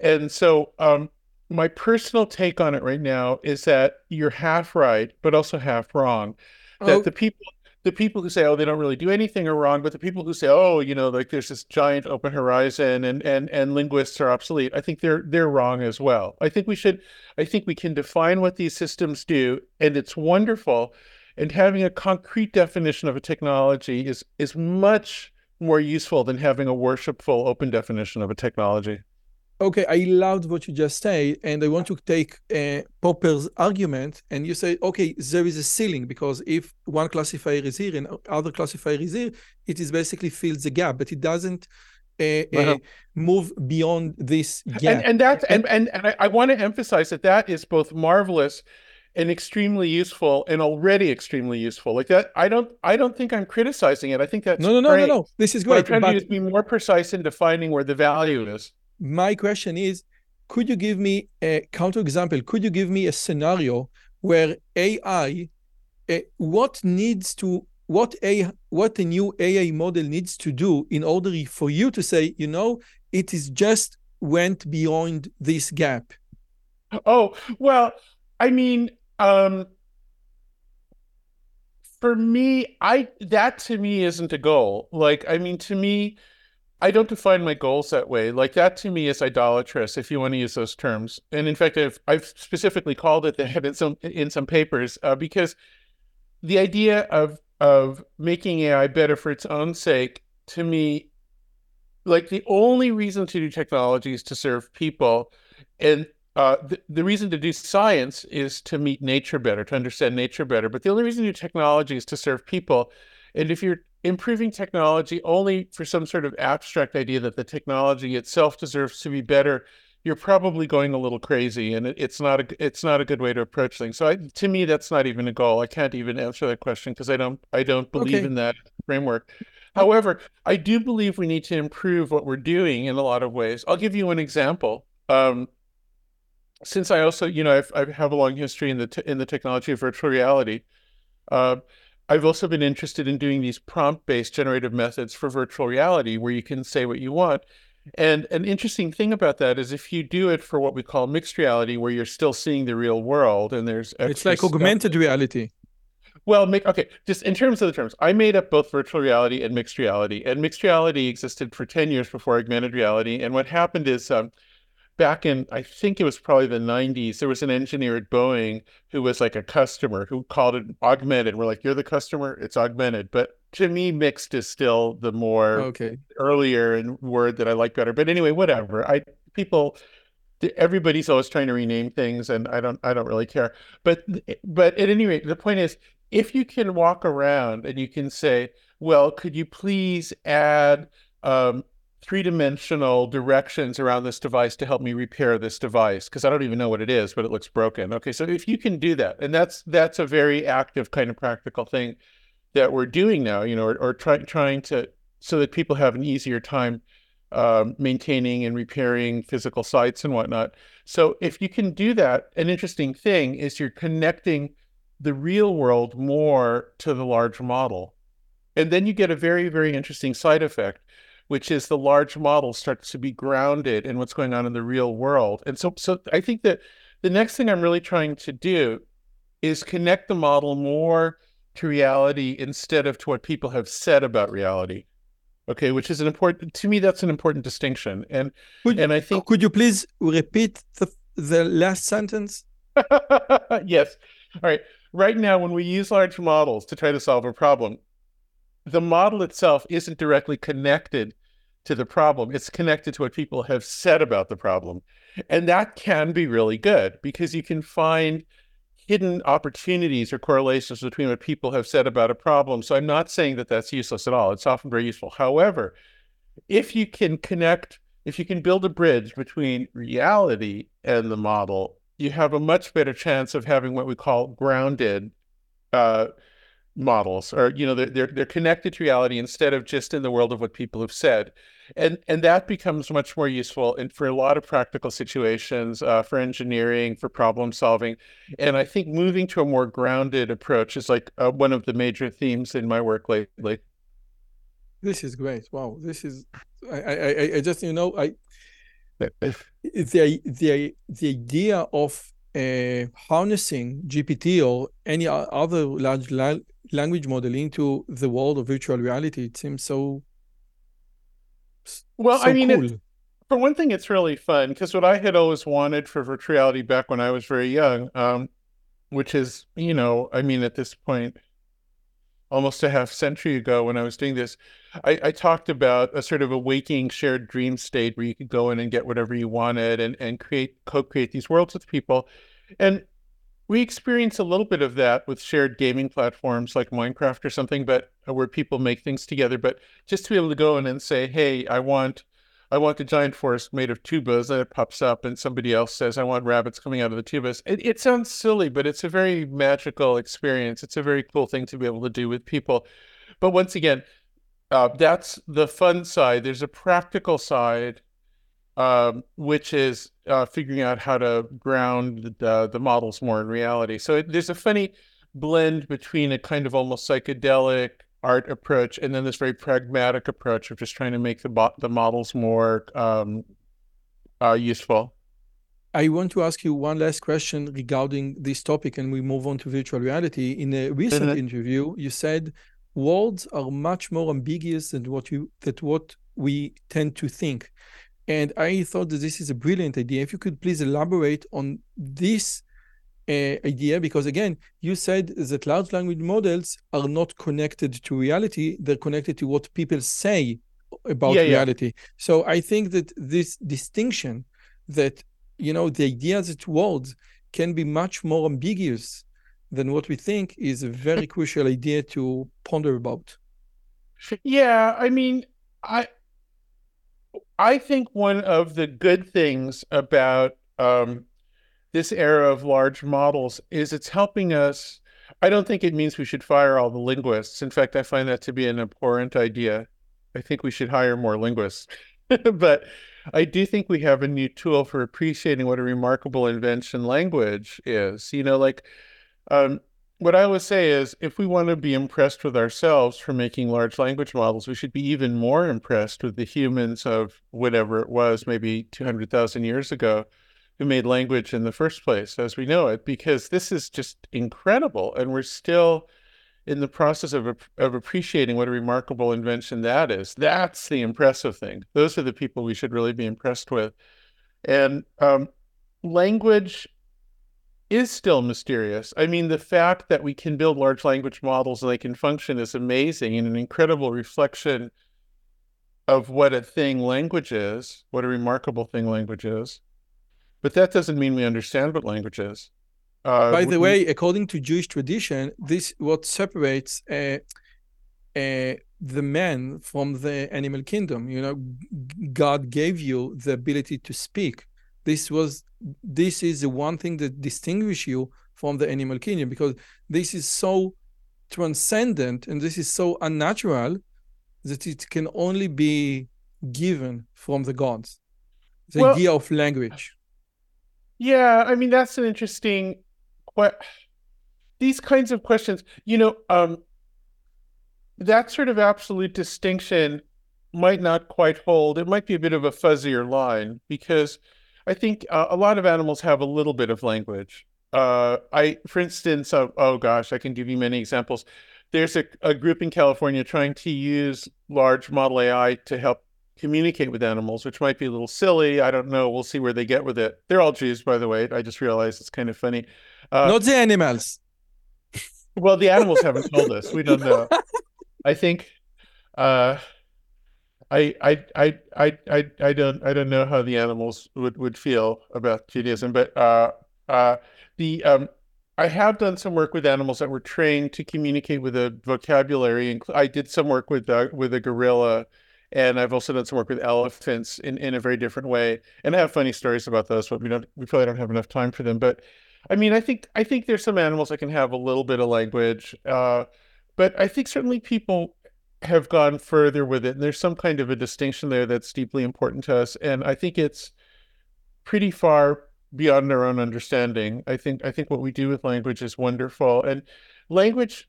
And so, um, my personal take on it right now is that you're half right, but also half wrong. That oh. the people the people who say, oh, they don't really do anything are wrong, but the people who say, oh, you know, like there's this giant open horizon and and and linguists are obsolete, I think they're they're wrong as well. I think we should, I think we can define what these systems do, and it's wonderful. And having a concrete definition of a technology is is much more useful than having a worshipful open definition of a technology.
Okay, I loved what you just said, and I want to take uh, Popper's argument, and you say, okay, there is a ceiling because if one classifier is here and other classifier is here, it is basically fills the gap, but it doesn't uh, uh, move beyond this gap.
And, and that's and and, and I, I want to emphasize that that is both marvelous and extremely useful and already extremely useful like that i don't i don't think i'm criticizing it i think that's
no no no
great.
no no this is great
what i'm trying but... to be more precise in defining where the value is
my question is, could you give me a counterexample? Could you give me a scenario where AI, uh, what needs to, what a what a new AI model needs to do in order for you to say, you know, it is just went beyond this gap?
Oh well, I mean, um, for me, I that to me isn't a goal. Like, I mean, to me I don't define my goals that way. Like that to me is idolatrous, if you want to use those terms. And in fact, I've, I've specifically called it that in some in some papers uh, because the idea of of making AI better for its own sake, to me, like the only reason to do technology is to serve people, and uh, the, the reason to do science is to meet nature better, to understand nature better. But the only reason to do technology is to serve people. And if you're improving technology only for some sort of abstract idea that the technology itself deserves to be better, you're probably going a little crazy, and it, it's not a it's not a good way to approach things. So I, to me, that's not even a goal. I can't even answer that question because I don't I don't believe okay. in that framework. However, I do believe we need to improve what we're doing in a lot of ways. I'll give you an example. Um, since I also, you know, I've, I have a long history in the te- in the technology of virtual reality. Uh, I've also been interested in doing these prompt based generative methods for virtual reality where you can say what you want. And an interesting thing about that is if you do it for what we call mixed reality, where you're still seeing the real world and there's
it's like augmented stuff. reality.
Well, make okay, just in terms of the terms, I made up both virtual reality and mixed reality. And mixed reality existed for 10 years before augmented reality. And what happened is um, back in I think it was probably the 90s, there was an engineer at Boeing who was like a customer who called it augmented. We're like, you're the customer, it's augmented. But to me, mixed is still the more
okay
earlier and word that I like better. But anyway, whatever. I people everybody's always trying to rename things and I don't I don't really care. But but at any rate, the point is if you can walk around and you can say, well, could you please add um, three-dimensional directions around this device to help me repair this device because I don't even know what it is, but it looks broken. Okay, so if you can do that, and that's that's a very active kind of practical thing that we're doing now, you know, or, or try, trying to so that people have an easier time um, maintaining and repairing physical sites and whatnot. So if you can do that, an interesting thing is you're connecting the real world more to the large model. And then you get a very, very interesting side effect, which is the large model starts to be grounded in what's going on in the real world. And so so I think that the next thing I'm really trying to do is connect the model more to reality instead of to what people have said about reality. Okay, which is an important to me. That's an important distinction, and
could,
and I think
could you please repeat the the last sentence?
yes. All right. Right now, when we use large models to try to solve a problem, the model itself isn't directly connected to the problem. It's connected to what people have said about the problem, and that can be really good because you can find hidden opportunities or correlations between what people have said about a problem. So I'm not saying that that's useless at all. It's often very useful. However, if you can connect, if you can build a bridge between reality and the model, you have a much better chance of having what we call grounded uh, models, or you know, they're, they're they're connected to reality instead of just in the world of what people have said. And and that becomes much more useful and for a lot of practical situations uh, for engineering for problem solving. And i think moving to a more grounded approach is like uh, one of the major themes in my work lately.
This is great. Wow. This is i i i just you know i the the the idea of uh, harnessing gpt or any other large la language model into the world of virtual reality it seems so
well, so I mean, cool. it, for one thing, it's really fun because what I had always wanted for virtual reality back when I was very young, um, which is, you know, I mean, at this point, almost a half century ago when I was doing this, I, I, talked about a sort of a waking shared dream state where you could go in and get whatever you wanted and, and create, co-create these worlds with people. And we experience a little bit of that with shared gaming platforms like Minecraft or something, but uh, where people make things together. But just to be able to go in and say, "Hey, I want, I want a giant forest made of tubas," and it pops up, and somebody else says, "I want rabbits coming out of the tubas." It, it sounds silly, but it's a very magical experience. It's a very cool thing to be able to do with people. But once again, uh, that's the fun side. There's a practical side um, which is uh, figuring out how to ground the, the models more in reality. So it, there's a funny blend between a kind of almost psychedelic art approach and then this very pragmatic approach of just trying to make the the models more um, uh, useful.
I want to ask you one last question regarding this topic, and we move on to virtual reality. In a recent mm-hmm. interview, you said worlds are much more ambiguous than what you that what we tend to think. And I thought that this is a brilliant idea. If you could please elaborate on this uh, idea, because again, you said that large language models are not connected to reality, they're connected to what people say about yeah, reality. Yeah. So I think that this distinction that, you know, the idea that words can be much more ambiguous than what we think is a very crucial idea to ponder about.
Yeah, I mean, I I think one of the good things about um, this era of large models is it's helping us. I don't think it means we should fire all the linguists. In fact, I find that to be an abhorrent idea. I think we should hire more linguists. but I do think we have a new tool for appreciating what a remarkable invention language is. You know, like um, what I would say is if we want to be impressed with ourselves for making large language models, we should be even more impressed with the humans of whatever it was, maybe 200,000 years ago, who made language in the first place as we know it, because this is just incredible. And we're still in the process of, of appreciating what a remarkable invention that is. That's the impressive thing. Those are the people we should really be impressed with. And um, language is still mysterious. I mean, the fact that we can build large language models and they can function is amazing and an incredible reflection of what a thing language is, what a remarkable thing language is. But that doesn't mean we understand what language is.
Uh, By the we, way, according to Jewish tradition, this what separates uh, uh, the man from the animal kingdom. You know, God gave you the ability to speak this was this is the one thing that distinguishes you from the animal kingdom because this is so transcendent and this is so unnatural that it can only be given from the gods the well, idea of language.
Yeah i mean that's an interesting what these kinds of questions you know um that sort of absolute distinction might not quite hold. It might be a bit of a fuzzier line because I think uh, a lot of animals have a little bit of language. Uh, I, for instance, uh, oh gosh, I can give you many examples. There's a, a group in California trying to use large model AI to help communicate with animals, which might be a little silly. I don't know. We'll see where they get with it. They're all Jews, by the way. I just realized it's kind of funny.
Uh, Not the animals.
Well, the animals haven't told us. We don't know. I think uh, I, I, I, I, I, don't, I don't know how the animals would, would feel about Judaism, but uh, uh, the um, I have done some work with animals that were trained to communicate with a vocabulary. I did some work with uh, with a gorilla, and I've also done some work with elephants in, in a very different way. And I have funny stories about those, but we don't we probably don't have enough time for them. But I mean, I think I think there's some animals that can have a little bit of language. Uh, but I think certainly people have gone further with it. And there's some kind of a distinction there that's deeply important to us. And I think it's pretty far beyond our own understanding. I think I think what we do with language is wonderful. And language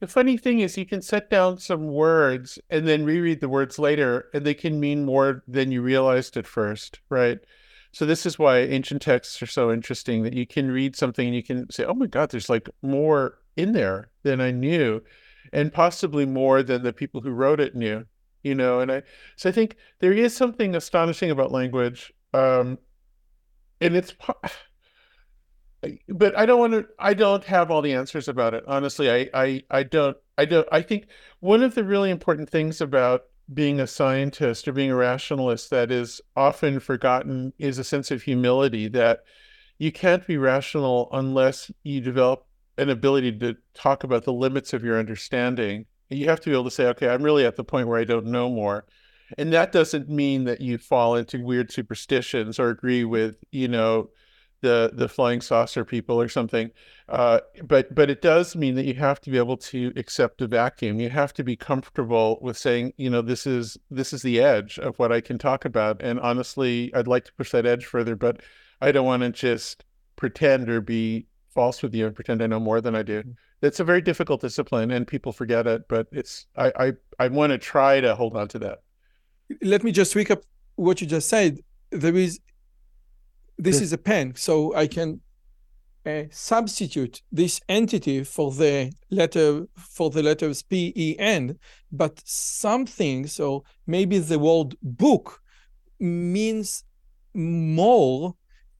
the funny thing is you can set down some words and then reread the words later and they can mean more than you realized at first, right? So this is why ancient texts are so interesting that you can read something and you can say, "Oh my god, there's like more in there than I knew." And possibly more than the people who wrote it knew you know and i so i think there is something astonishing about language um and it's but i don't want to i don't have all the answers about it honestly i i i don't i don't i think one of the really important things about being a scientist or being a rationalist that is often forgotten is a sense of humility that you can't be rational unless you develop an ability to talk about the limits of your understanding. You have to be able to say, okay, I'm really at the point where I don't know more. And that doesn't mean that you fall into weird superstitions or agree with, you know, the the flying saucer people or something. Uh, but but it does mean that you have to be able to accept a vacuum. You have to be comfortable with saying, you know, this is this is the edge of what I can talk about. And honestly, I'd like to push that edge further, but I don't want to just pretend or be false with you and pretend I know more than I do. Mm. It's a very difficult discipline, and people forget it. But it's I I, I want to try to hold on to that.
Let me just recap what you just said. There is this is a pen, so I can uh, substitute this entity for the letter for the letters P E N, but something. So maybe the word book means more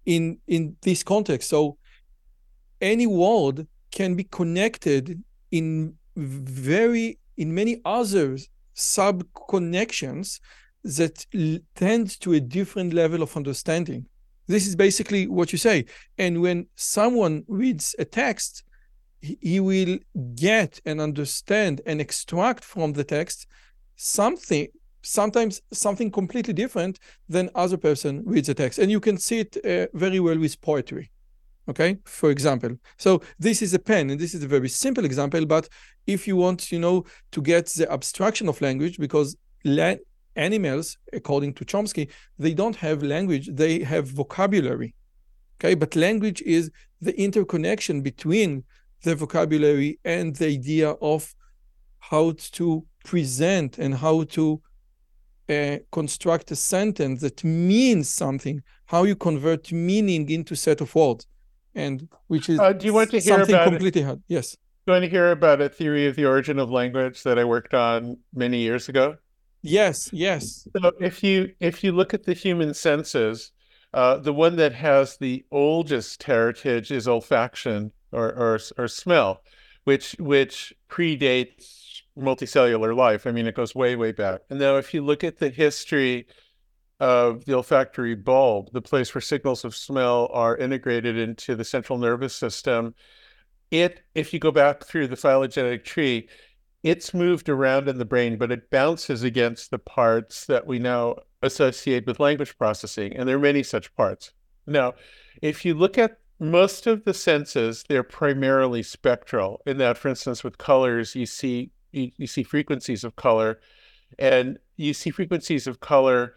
in in this context. So any word can be connected in very in many other sub connections that tend to a different level of understanding. This is basically what you say. And when someone reads a text he will get and understand and extract from the text something sometimes something completely different than other person reads a text. And you can see it uh, very well with poetry okay for example. So this is a pen and this is a very simple example but if you want you know to get the abstraction of language because la- animals according to chomsky they don't have language they have vocabulary okay? But language is the interconnection between the vocabulary and the idea of how to present and how to uh, construct a sentence that means something, how you convert meaning into set of words, and which is
Uh, do you want to hear
something
about it?
completely hard. Yes.
Going to hear about a theory of the origin of language that I worked on many years ago?
Yes, yes.
So if you if you look at the human senses, uh, the one that has the oldest heritage is olfaction or or, or smell, which which predates multicellular life. I mean, it goes way way back. And now, if you look at the history of the olfactory bulb, the place where signals of smell are integrated into the central nervous system, it if you go back through the phylogenetic tree, it's moved around in the brain, but it bounces against the parts that we now associate with language processing. And there are many such parts. Now, if you look at most of the senses, they're primarily spectral, in that, for instance, with colors, you see you, you see frequencies of color, and you see frequencies of color,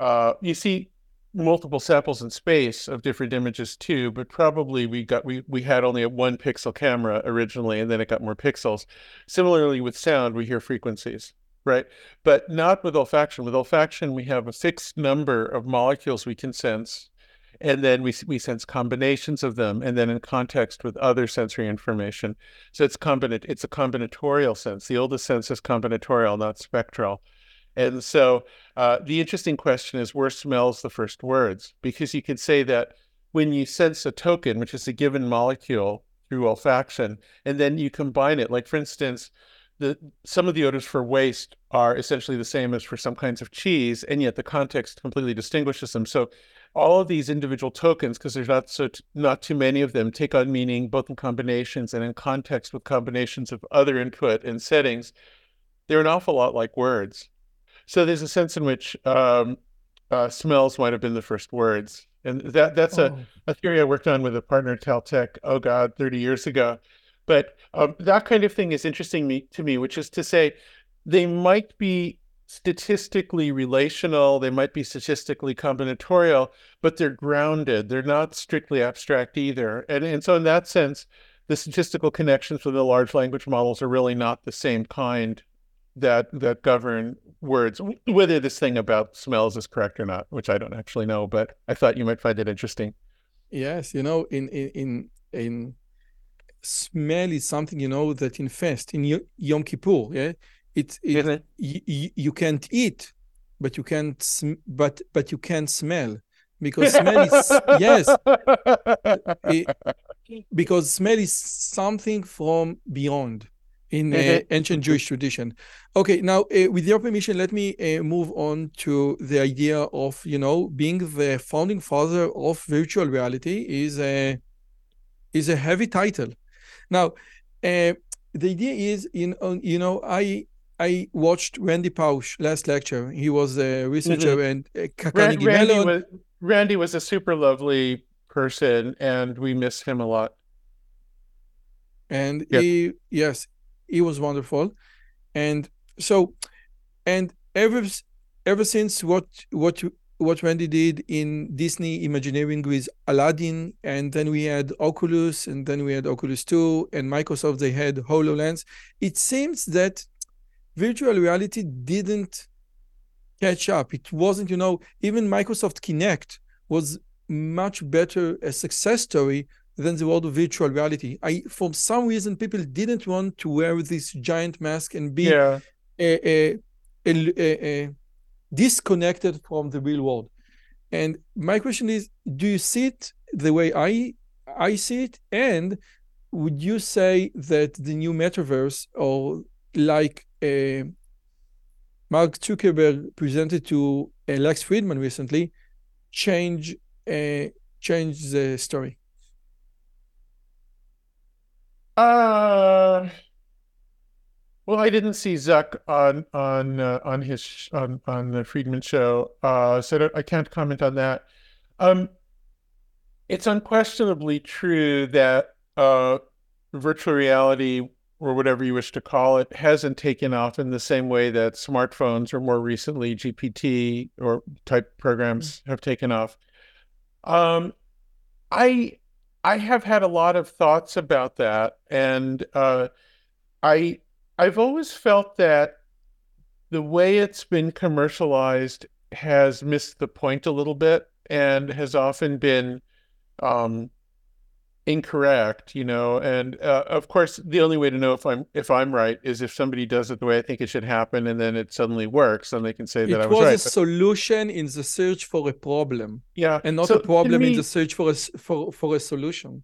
uh, you see multiple samples in space of different images too, but probably we got we we had only a one pixel camera originally, and then it got more pixels. Similarly with sound, we hear frequencies, right? But not with olfaction. With olfaction, we have a fixed number of molecules we can sense, and then we we sense combinations of them, and then in context with other sensory information. So it's combinat it's a combinatorial sense. The oldest sense is combinatorial, not spectral. And so uh, the interesting question is where smells the first words? Because you could say that when you sense a token, which is a given molecule through olfaction, and then you combine it, like for instance, the some of the odors for waste are essentially the same as for some kinds of cheese, and yet the context completely distinguishes them. So all of these individual tokens, because there's not so t- not too many of them, take on meaning both in combinations and in context with combinations of other input and settings. They're an awful lot like words. So there's a sense in which um, uh, smells might have been the first words, and that that's
Oh.
a, a theory I worked on with a partner at Caltech. Oh God, 30 years ago. But um, that kind of thing is interesting me, to me, which is to say, they might be statistically relational, they might be statistically combinatorial, but they're grounded. They're not strictly abstract either. And and so in that sense, the statistical connections with the large language models are really not the same kind that that govern words whether this thing about smells is correct or not which i don't actually know but i thought you might find it interesting.
Yes, you know, in in in, in smell is something you know that in fast in Yom Kippur, yeah, it it
Isn't it?
you, you, you can't eat, but you can't sm- but but you can't smell because smell is yes it- because smell is something from beyond in uh,
Mhm.
ancient Jewish tradition. Okay, now uh, with your permission, let me uh, move on to the idea of you know being the founding father of virtual reality is a is a heavy title. Now, uh, the idea is in you know I I watched Randy Pausch last lecture. He was a researcher and uh,
randy was randy was a super lovely person and we miss him a lot
and
Yeah.
he yes he was wonderful. And so and ever ever since what what what Randy did in Disney Imagineering with Aladdin and then we had Oculus and then we had Oculus 2 and Microsoft they had HoloLens it seems that virtual reality didn't catch up. It wasn't you know even Microsoft Kinect was much better a success story than the world of virtual reality. I, for some reason, people didn't want to wear this giant mask and be
yeah
a, a, a- a- a disconnected from the real world. And my question is, do you see it the way I I see it? And would you say that the new metaverse, or like uh, Mark Zuckerberg presented to uh, Lex Fridman recently, change uh, change the story?
Uh, well, I didn't see Zuck on on uh, on his sh- on on the Fridman show, uh, so I can't comment on that. Um, it's unquestionably true that uh, virtual reality, or whatever you wish to call it, hasn't taken off in the same way that smartphones or more recently GPT or type programs have taken off. Um, I I have had a lot of thoughts about that, and uh, I I've always felt that the way it's been commercialized has missed the point a little bit and has often been um, incorrect, you know. And uh, of course, the only way to know if I'm if I'm right is if somebody does it the way I think it should happen, and then it suddenly works, and they can say that
it
I was,
was
right.
a solution in the search for a problem,
yeah,
and not
so
a problem
me,
in the search for a for for a solution.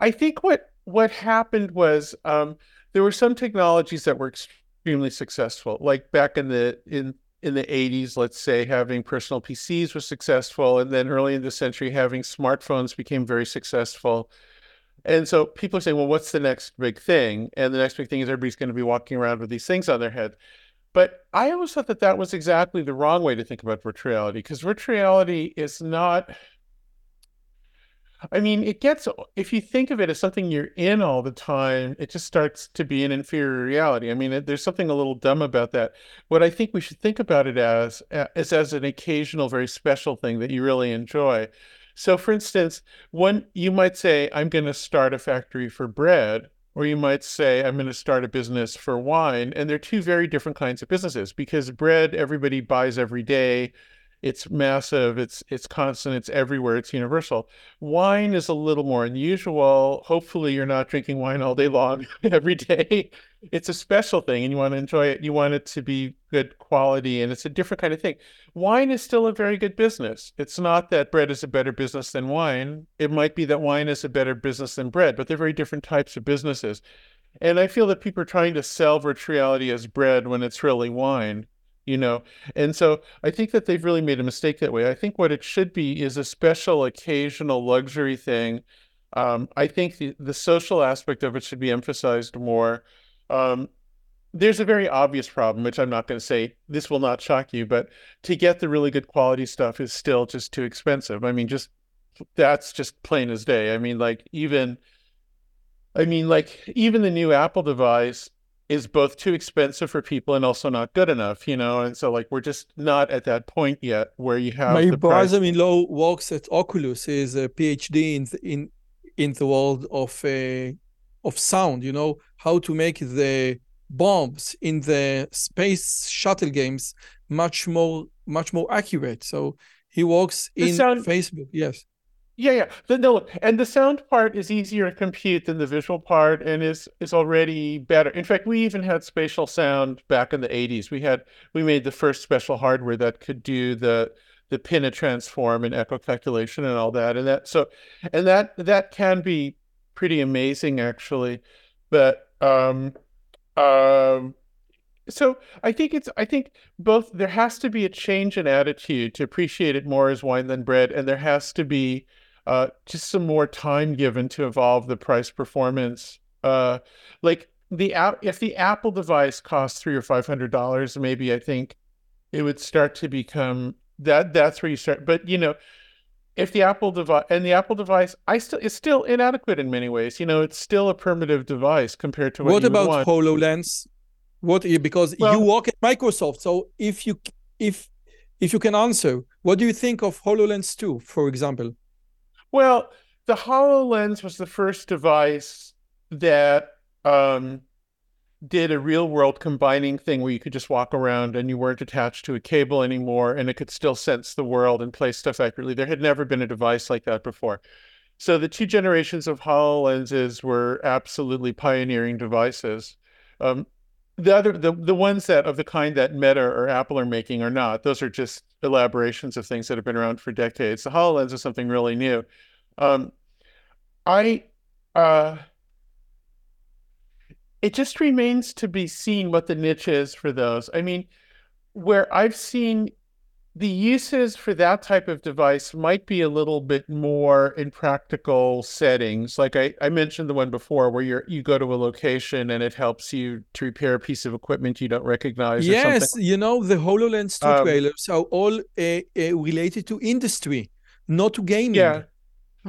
I think what what happened was um, there were some technologies that were extremely successful, like back in the in in the 80s, let's say, having personal PCs was successful. And then early in the century, having smartphones became very successful. And so people are saying, well, what's the next big thing? And the next big thing is everybody's going to be walking around with these things on their head. But I always thought that that was exactly the wrong way to think about virtual reality because virtual reality is not I mean, it gets, if you think of it as something you're in all the time, it just starts to be an inferior reality. I mean, there's something a little dumb about that. What I think we should think about it as is as an occasional, very special thing that you really enjoy. So, for instance, one you might say, I'm going to start a factory for bread, or you might say, I'm going to start a business for wine. And they're two very different kinds of businesses because bread, everybody buys every day it's massive, it's it's constant, it's everywhere, it's universal. Wine is a little more unusual. Hopefully you're not drinking wine all day long every day. It's a special thing and you want to enjoy it. You want it to be good quality and it's a different kind of thing. Wine is still a very good business. It's not that bread is a better business than wine. It might be that wine is a better business than bread, but they're very different types of businesses. And I feel that people are trying to sell virtual reality as bread when it's really wine you know? And so i think that they've really made a mistake that way. I think what it should be is a special occasional luxury thing. Um, i think the, the social aspect of it should be emphasized more. Um, there's a very obvious problem which i'm not going to say this will not shock you but to get the really good quality stuff is still just too expensive. I mean just that's just plain as day. I mean like even i mean like even the new apple device is both too expensive for people and also not good enough, you know. And so, like, we're just not at that point yet where you have.
My brother-in-law works at Oculus. He's a PhD in the, in in the world of uh, of sound. You know how to make the bombs in the space shuttle games much more much more accurate. So he works in sound, Facebook. Yes.
Yeah, yeah. The, no, and the sound part is easier to compute than the visual part, and is is already better. In fact, we even had spatial sound back in the '80s. We had we made the first special hardware that could do the the Pinna transform and echo calculation and all that, and that so, and that that can be pretty amazing actually, but um, um, so I think it's I think both there has to be a change in attitude to appreciate it more as wine than bread, and there has to be uh, just some more time given to evolve the price performance. Uh, like the app, if the Apple device costs three or five hundred dollars, maybe I think it would start to become that. That's where you start. But you know, if the Apple device and the Apple device, I still it's still inadequate in many ways. You know, it's still a primitive device compared to what.
What about Hololens? What because well, you work at Microsoft, so if you if if you can answer, what do you think of Hololens 2, for example?
Well, the HoloLens was the first device that um, did a real world combining thing where you could just walk around and you weren't attached to a cable anymore and it could still sense the world and play stuff accurately. There had never been a device like that before. So the two generations of HoloLenses were absolutely pioneering devices. Um, the other the, the ones that of the kind that Meta or Apple are making are not. Those are just elaborations of things that have been around for decades. The HoloLens is something really new. Um, I uh, it just remains to be seen what the niche is for those. I mean, where I've seen the uses for that type of device might be a little bit more in practical settings. Like I, I mentioned the one before where you're you go to a location and it helps you to repair a piece of equipment you don't recognize.
Yes, you know, the HoloLens 2 um, trailers are all uh, uh, related to industry, not to gaming.
Yeah.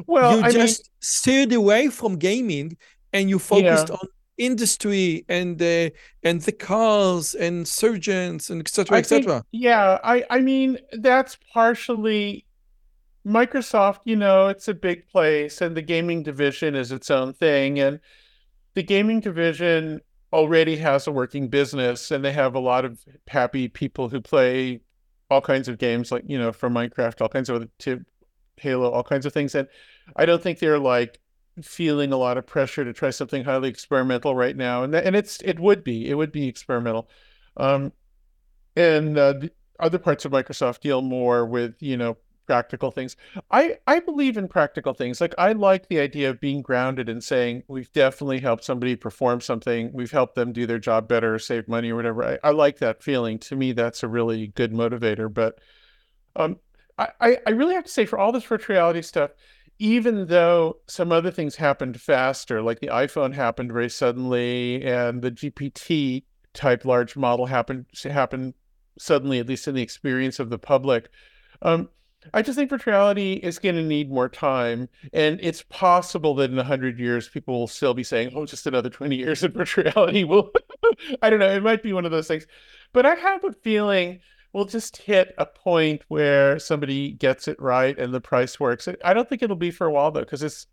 Well,
you
I
just
mean,
steered away from gaming and you focused yeah. on industry and the and the cars and surgeons and etc etc
yeah i i mean that's partially Microsoft, you know, it's a big place, and the gaming division is its own thing, and the gaming division already has a working business, and they have a lot of happy people who play all kinds of games, like you know, from Minecraft, all kinds of other to Halo, all kinds of things, and I don't think they're like feeling a lot of pressure to try something highly experimental right now, and and it's it would be it would be experimental, um, and uh, other parts of Microsoft deal more with you know practical things. I I believe in practical things. Like I like the idea of being grounded and saying we've definitely helped somebody perform something. We've helped them do their job better, save money or whatever. I, I like that feeling. To me, that's a really good motivator. But um, I I really have to say for all this virtual reality stuff, even though some other things happened faster, like the iPhone happened very suddenly, and the GPT type large model happened happened suddenly, at least in the experience of the public. Um, I just think virtual reality is going to need more time, and it's possible that in hundred years people will still be saying, "Oh, just another twenty years of virtual reality." Will I don't know. It might be one of those things, but I have a feeling we'll just hit a point where somebody gets it right and the price works. I don't think it'll be for a while though, because it's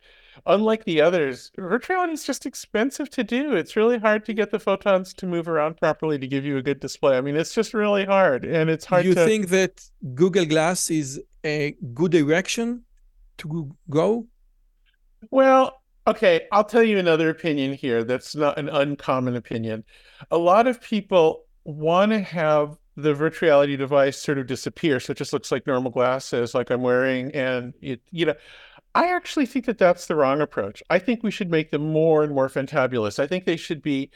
unlike the others. Reality is just expensive to do. It's really hard to get the photons to move around properly to give you a good display. I mean, it's just really hard, and it's hard.
You
to...
think that Google Glass is a good direction to go?
Well, okay, I'll tell you another opinion here that's not an uncommon opinion. A lot of people want to have the virtual reality device sort of disappears. so it just looks like normal glasses like i'm wearing and it you know i actually think that that's the wrong approach i think we should make them more and more fantabulous i think they should be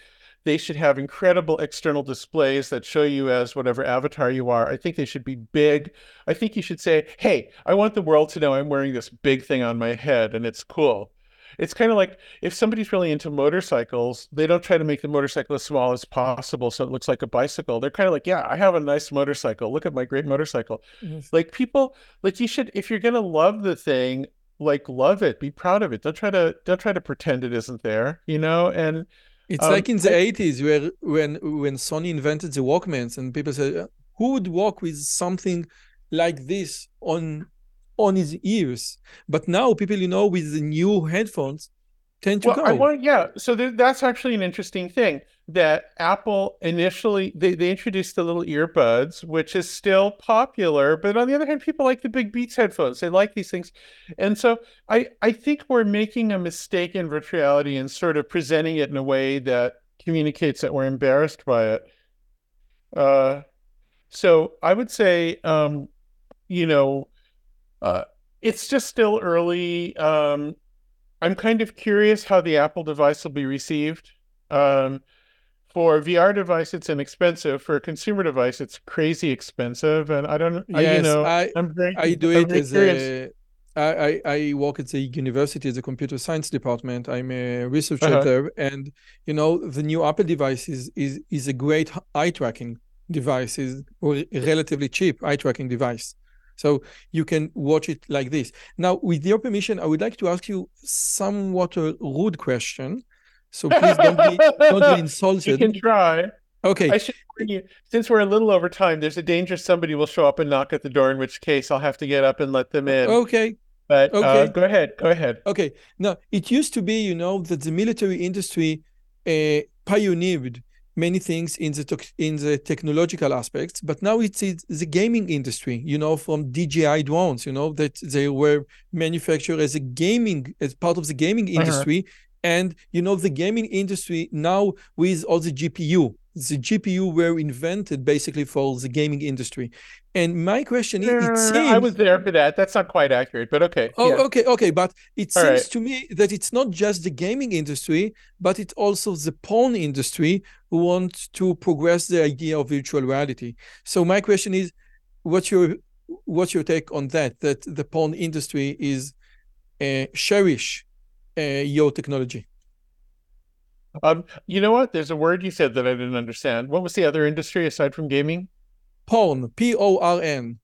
they should have incredible external displays that show you as whatever avatar you are. I think they should be big. I think you should say, hey, I want the world to know I'm wearing this big thing on my head and it's cool. It's kind of like if somebody's really into motorcycles, they don't try to make the motorcycle as small as possible so it looks like a bicycle. They're kind of like, yeah, I have a nice motorcycle. Look at my great motorcycle. Mm-hmm. Like people, like you should, if you're gonna love the thing, like love it, be proud of it. Don't try to don't try to pretend it isn't there, you know. And
it's um, like in the I, 80s where when when Sony invented the Walkmans and people said who would walk with something like this on on his ears but now people you know with the new headphones tend to
well,
go
I want, yeah so there, that's actually an interesting thing that Apple initially they, they introduced the little earbuds, which is still popular, but on the other hand, people like the big Beats headphones. They like these things. And so I, I think we're making a mistake in virtuality and sort of presenting it in a way that communicates that we're embarrassed by it. Uh, so I would say, um, you know, uh, it's just still early. Um, I'm kind of curious how the Apple device will be received. Um, for a VR device, it's inexpensive. For a consumer device, it's crazy expensive. And I don't, yes, I, you know,
I, I'm very, I do I'm it as curious. a, I, I work at the university a computer science department. I'm a researcher uh-huh. there, and you know the new Apple device is is is a great eye tracking device, is relatively cheap eye tracking device. So you can watch it like this. Now, with your permission, I would like to ask you somewhat a rude question. So please don't be don't be insulted.
You can try.
Okay.
I should you, since we're a little over time, there's a danger somebody will show up and knock at the door, in which case I'll have to get up and let them in.
Okay.
But uh, okay. Uh, go ahead. Go ahead.
Okay. Now, it used to be, you know, that the military industry uh, pioneered many things in the in the technological aspects, but now it's, it's the gaming industry. You know, from DJI drones, you know, that they were manufactured as a gaming as part of the gaming uh-huh. industry, uh-huh and you know the gaming industry now with all the gpu the gpu were invented basically for the gaming industry and my question is it seems, i
was there for that that's not quite accurate but okay
oh yeah. okay okay but it all seems right. to me that it's not just the gaming industry but it's also the porn industry who want to progress the idea of virtual reality so my question is what's your what's your take on that that the porn industry is uh, cherish uh, your technology?
Um, you know what? There's a word you said that I didn't understand. What was the other industry aside from gaming?
Porn, P O R N,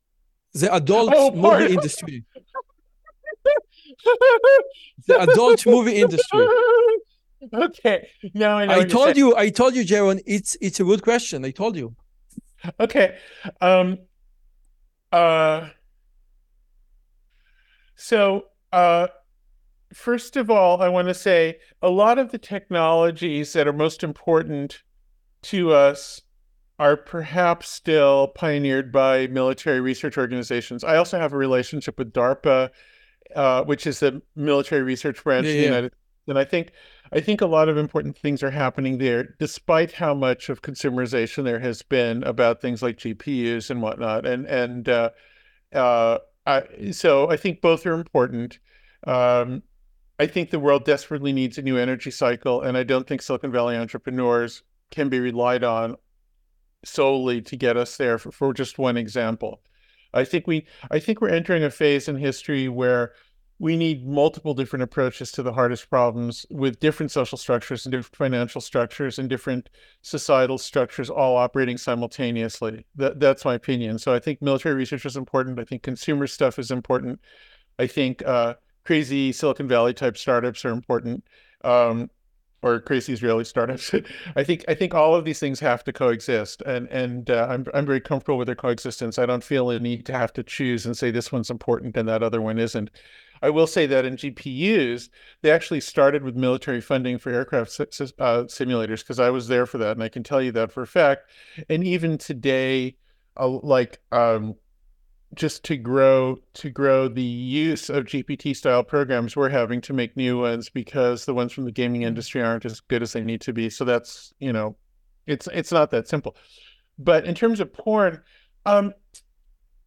the adult oh, movie industry. the adult movie industry.
Okay, now I know.
I told you. I told you, Jaron. It's it's a good question. I told you.
Okay. Um. Uh. So, uh, first of all, I want to say a lot of the technologies that are most important to us are perhaps still pioneered by military research organizations. I also have a relationship with DARPA, uh, which is the military research branch yeah, of the United States. And I think I think a lot of important things are happening there, despite how much of consumerization there has been about things like GPUs and whatnot. And and uh, uh, I, so I think both are important. Um, I think the world desperately needs a new energy cycle, and I don't think Silicon Valley entrepreneurs can be relied on solely to get us there. For, for just one example, I think we I think we're entering a phase in history where we need multiple different approaches to the hardest problems with different social structures and different financial structures and different societal structures all operating simultaneously. That, that's my opinion. So I think military research is important. I think consumer stuff is important. I think uh, crazy Silicon Valley type startups are important. Um, or crazy Israeli startups. I think I think all of these things have to coexist, and and uh, I'm I'm very comfortable with their coexistence. I don't feel a need to have to choose and say this one's important and that other one isn't. I will say that in GPUs, they actually started with military funding for aircraft uh, simulators because I was there for that, and I can tell you that for a fact. And even today, uh, like um, just to grow to grow the use of GPT style programs, we're having to make new ones because the ones from the gaming mm-hmm. industry aren't as good as they need to be. So that's you know, it's it's not that simple. But in terms of porn, um,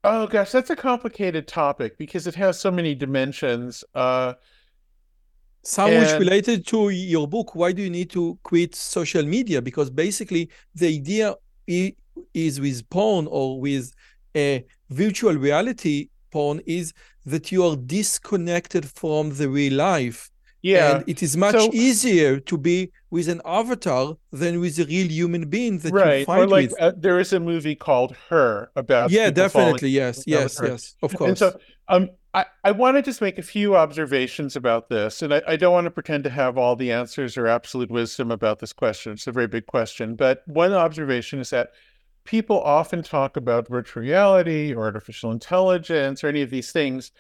oh gosh, that's a complicated topic because it has so many dimensions. Uh,
some and... which related to your book. Why do you need to quit social media? Because basically, the idea is with porn or with a virtual reality porn is that you are disconnected from the real life.
Yeah.
And it is much so, easier to be with an avatar than with a real human being that right. you fight or like, with.
Uh, there is a movie called Her about.
Yeah, definitely. Yes, yes, yes. Of course.
And so um, I, I want to just make a few observations about this. And I, I don't want to pretend to have all the answers or absolute wisdom about this question. It's a very big question. But one observation is that people often talk about virtual reality or artificial intelligence or any of these things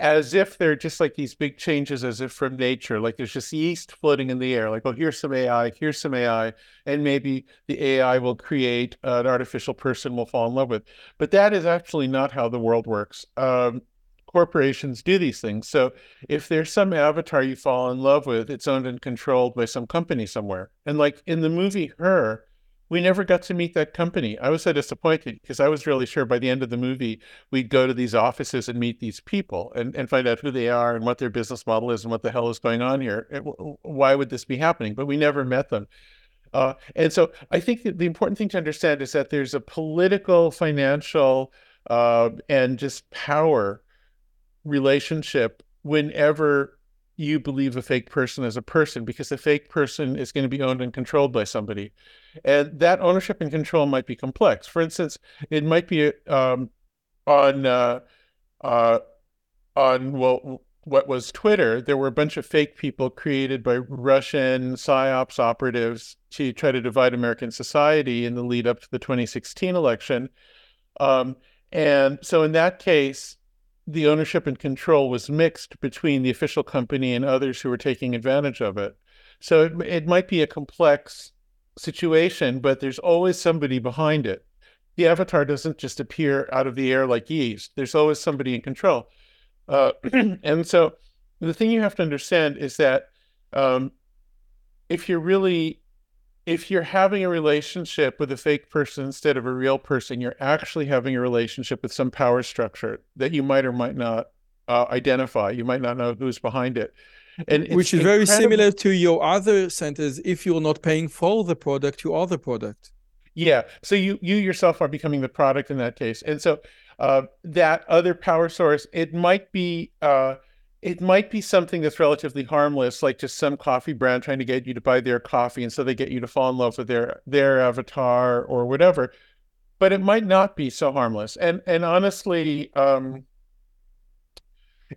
as if they're just like these big changes as if from nature like there's just yeast floating in the air like oh here's some ai here's some ai and maybe the ai will create an artificial person we'll fall in love with. But that is actually not how the world works. Um, corporations do these things. So if there's some avatar you fall in love with it's owned and controlled by some company somewhere. And like in the movie her we never got to meet that company. I was so disappointed because I was really sure by the end of the movie we'd go to these offices and meet these people and, and find out who they are and what their business model is and what the hell is going on here. Why would this be happening? But we never met them. Uh, and so I think the important thing to understand is that there's a political, financial, uh, and just power relationship whenever you believe a fake person as a person because the fake person is going to be owned and controlled by somebody. And that ownership and control might be complex. For instance, it might be um, on uh, uh, on well what was Twitter, there were a bunch of fake people created by Russian psyops operatives to try to divide American society in the lead up to the 2016 election. Um, and so in that case, the ownership and control was mixed between the official company and others who were taking advantage of it. So it, it might be a complex situation, but there's always somebody behind it. The avatar doesn't just appear out of the air like yeast. There's always somebody in control. Uh, and so the thing you have to understand is that um, if you're really if you're having a relationship with a fake person instead of a real person, you're actually having a relationship with some power structure that you might or might not uh, identify. You might not know who's behind it.
And Which is very similar to your other centers. If you're not paying for the product, you are the product.
Yeah. So you you yourself are becoming the product in that case. And so uh, that other power source, it might be uh, it might be something that's relatively harmless, like just some coffee brand trying to get you to buy their coffee, and so they get you to fall in love with their their avatar or whatever. But it might not be so harmless. And and honestly, um,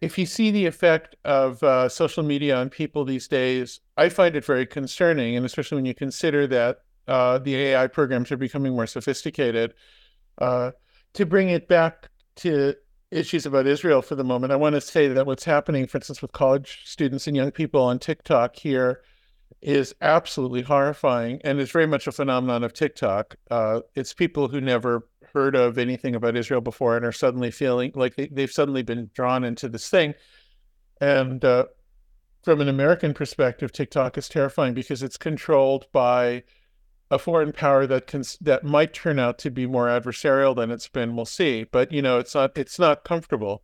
if you see the effect of uh, social media on people these days, I find it very concerning, and especially when you consider that uh, the AI programs are becoming more sophisticated. Uh, to bring it back to issues about Israel for the moment, I want to say that what's happening, for instance, with college students and young people on TikTok here is absolutely horrifying and it's very much a phenomenon of TikTok. Uh, it's people who never heard of anything about Israel before and are suddenly feeling like they, have suddenly been drawn into this thing. And uh, from an American perspective, TikTok is terrifying because it's controlled by a foreign power that can that might turn out to be more adversarial than it's been. We'll see, but you know, it's not it's not comfortable,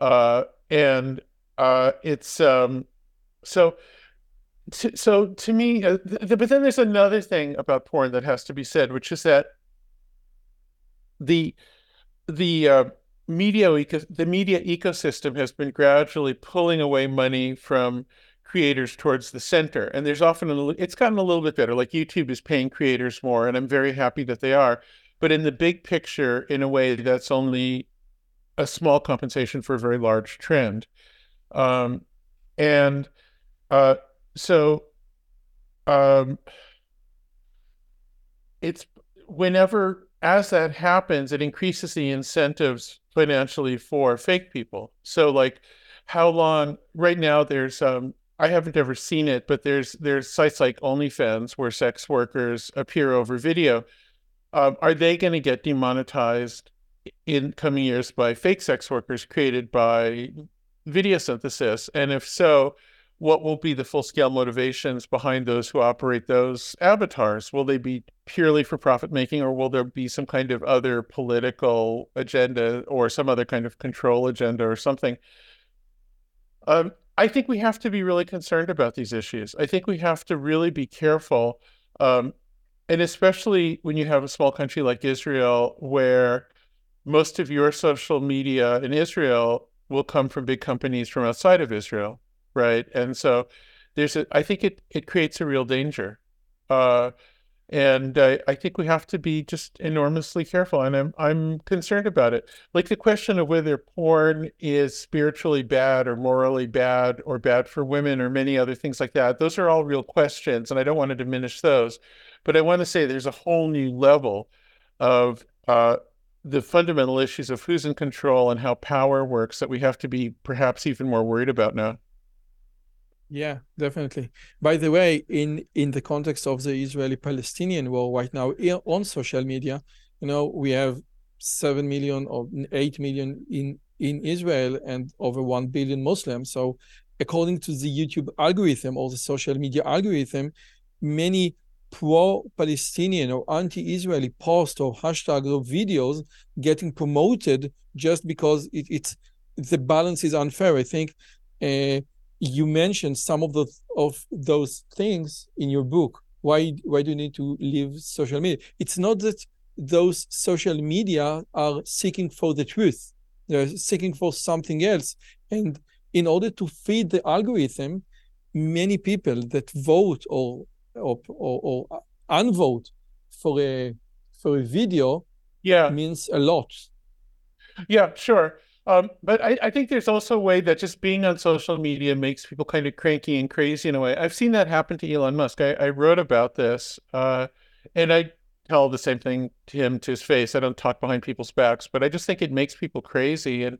uh, and uh, it's um, so. To, so to me, uh, th- but then there's another thing about porn that has to be said, which is that the the uh, media eco- the media ecosystem has been gradually pulling away money from creators towards the center. And there's often a, it's gotten a little bit better. Like youtube is paying creators more and i'm very happy that they are. But in the big picture in a way that's only a small compensation for a very large trend. Um, and uh, so um, it's whenever as that happens it increases the incentives financially for fake people. So like how long right now there's um I haven't ever seen it, but there's there's sites like OnlyFans where sex workers appear over video. Um, are they going to get demonetized in coming years by fake sex workers created by video synthesis? And if so, what will be the full scale motivations behind those who operate those avatars? Will they be purely for profit making, or will there be some kind of other political agenda or some other kind of control agenda or something? Um, I think we have to be really concerned about these issues. I think we have to really be careful. Um, and especially when you have a small country like Israel, where most of your social media in Israel will come from big companies from outside of Israel, right? And so there's a, I think it, it creates a real danger. Uh, and I, I think we have to be just enormously careful and I'm I'm concerned about it. Like the question of whether porn is spiritually bad or morally bad or bad for women or many other things like that those are all real questions and I don't want to diminish those. But I want to say there's a whole new level of uh, the fundamental issues of who's in control and how power works that we have to be perhaps even more worried about now
yeah, definitely. By the way, in in the context of the Israeli-Palestinian war right now on social media, you know, we have seven million or eight million in in Israel and over one billion Muslims. So, according to the YouTube algorithm or the social media algorithm, many pro-Palestinian or anti-Israeli posts or hashtags or videos getting promoted just because it, it's the balance is unfair. I think. Uh, you mentioned some of the of those things in your book. Why why do you need to leave social media? It's not that those social media are seeking for the truth. They're seeking for something else. And in order to feed the algorithm, many people that vote or or, or, or unvote for a for a video
yeah
means a lot.
Yeah, sure. Um, but I, I, think there's also a way that just being on social media makes people kind of cranky and crazy in a way. I've seen that happen to Elon Musk. I, I wrote about this, uh, and I tell the same thing to him to his face. I don't talk behind people's backs, but I just think it makes people crazy. And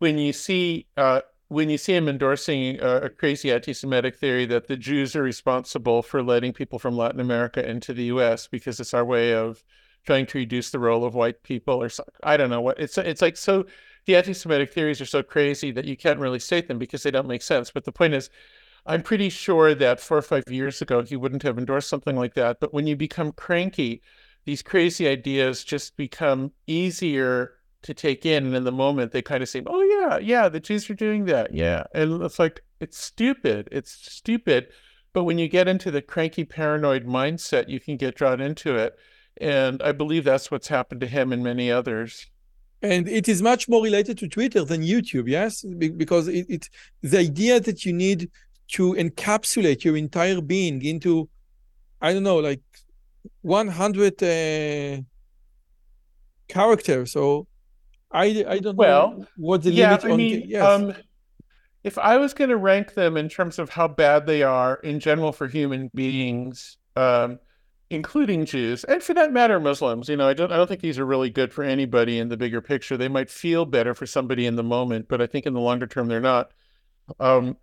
when you see uh, when you see him endorsing a, a, crazy anti-Semitic theory that the Jews are responsible for letting people from Latin America into the U.S. because it's our way of trying to reduce the role of white people, or. I don't know what it's. It's like so the anti-Semitic theories are so crazy that you can't really state them because they don't make sense. But the point is, I'm pretty sure that four or five years ago he wouldn't have endorsed something like that. But when you become cranky, these crazy ideas just become easier to take in, and in the moment they kind of seem, oh yeah, yeah, the Jews are doing that, yeah, and it's like it's stupid, it's stupid. But when you get into the cranky paranoid mindset, you can get drawn into it. And I believe that's what's happened to him and many others
and it is much more related to Twitter than YouTube, yes, because it, it the idea that you need to encapsulate your entire being into, I don't know, like 100 uh, characters. So I I don't
well,
know what the
yeah,
limit
I
on.
Mean,
yes.
Um, if I was going to rank them in terms of how bad they are in general for human beings, um, including Jews, and for that matter, Muslims. You know, I don't I don't think these are really good for anybody in the bigger picture. They might feel better for somebody in the moment, but I think in the longer term they're not. Um,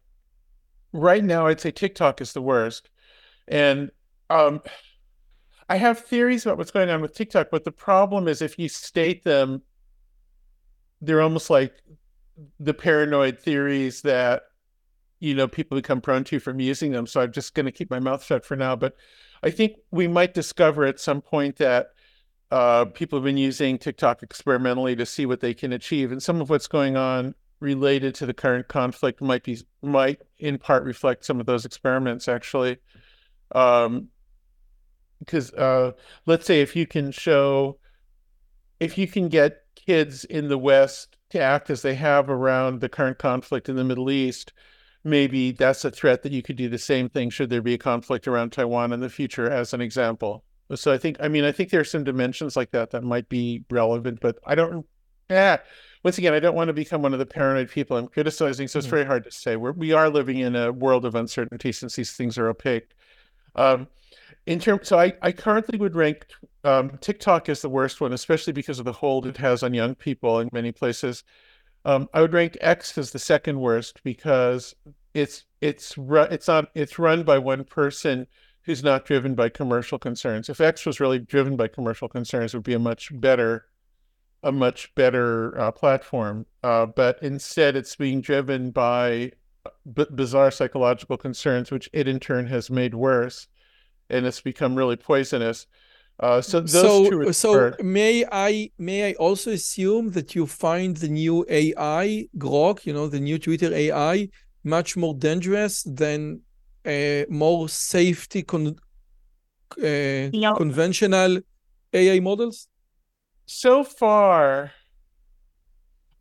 right now, I'd say TikTok is the worst, and um, I have theories about what's going on with TikTok. But the problem is, if you state them, they're almost like the paranoid theories that you know people become prone to from using them. So I'm just going to keep my mouth shut for now. But I think we might discover at some point that uh, people have been using TikTok experimentally to see what they can achieve, and some of what's going on related to the current conflict might be might in part reflect some of those experiments actually. Um, because uh, let's say if you can show, if you can get kids in the West to act as they have around the current conflict in the Middle East, maybe that's a threat that you could do the same thing should there be a conflict around Taiwan in the future, as an example. So I think, I mean, I think there are some dimensions like that that might be relevant, but I don't. Yeah, once again, I don't want to become one of the paranoid people I'm criticizing, so it's mm-hmm. very hard to say. We're, we are living in a world of uncertainty since these things are opaque. Um, in terms, so I, I currently would rank um, TikTok as the worst one, especially because of the hold it has on young people in many places. Um, I would rank X as the second worst because it's it's it's on it's run by one person who's not driven by commercial concerns. If X was really driven by commercial concerns, it would be a much better a much better uh, platform. Uh, but instead, it's being driven by b- bizarre psychological concerns, which it in turn has made worse, and it's become really poisonous. Uh, so
so, so may I may I also assume that you find the new AI Grok, you know, the new Twitter AI, much more dangerous than uh, more safety con- uh, conventional AI models?
so far,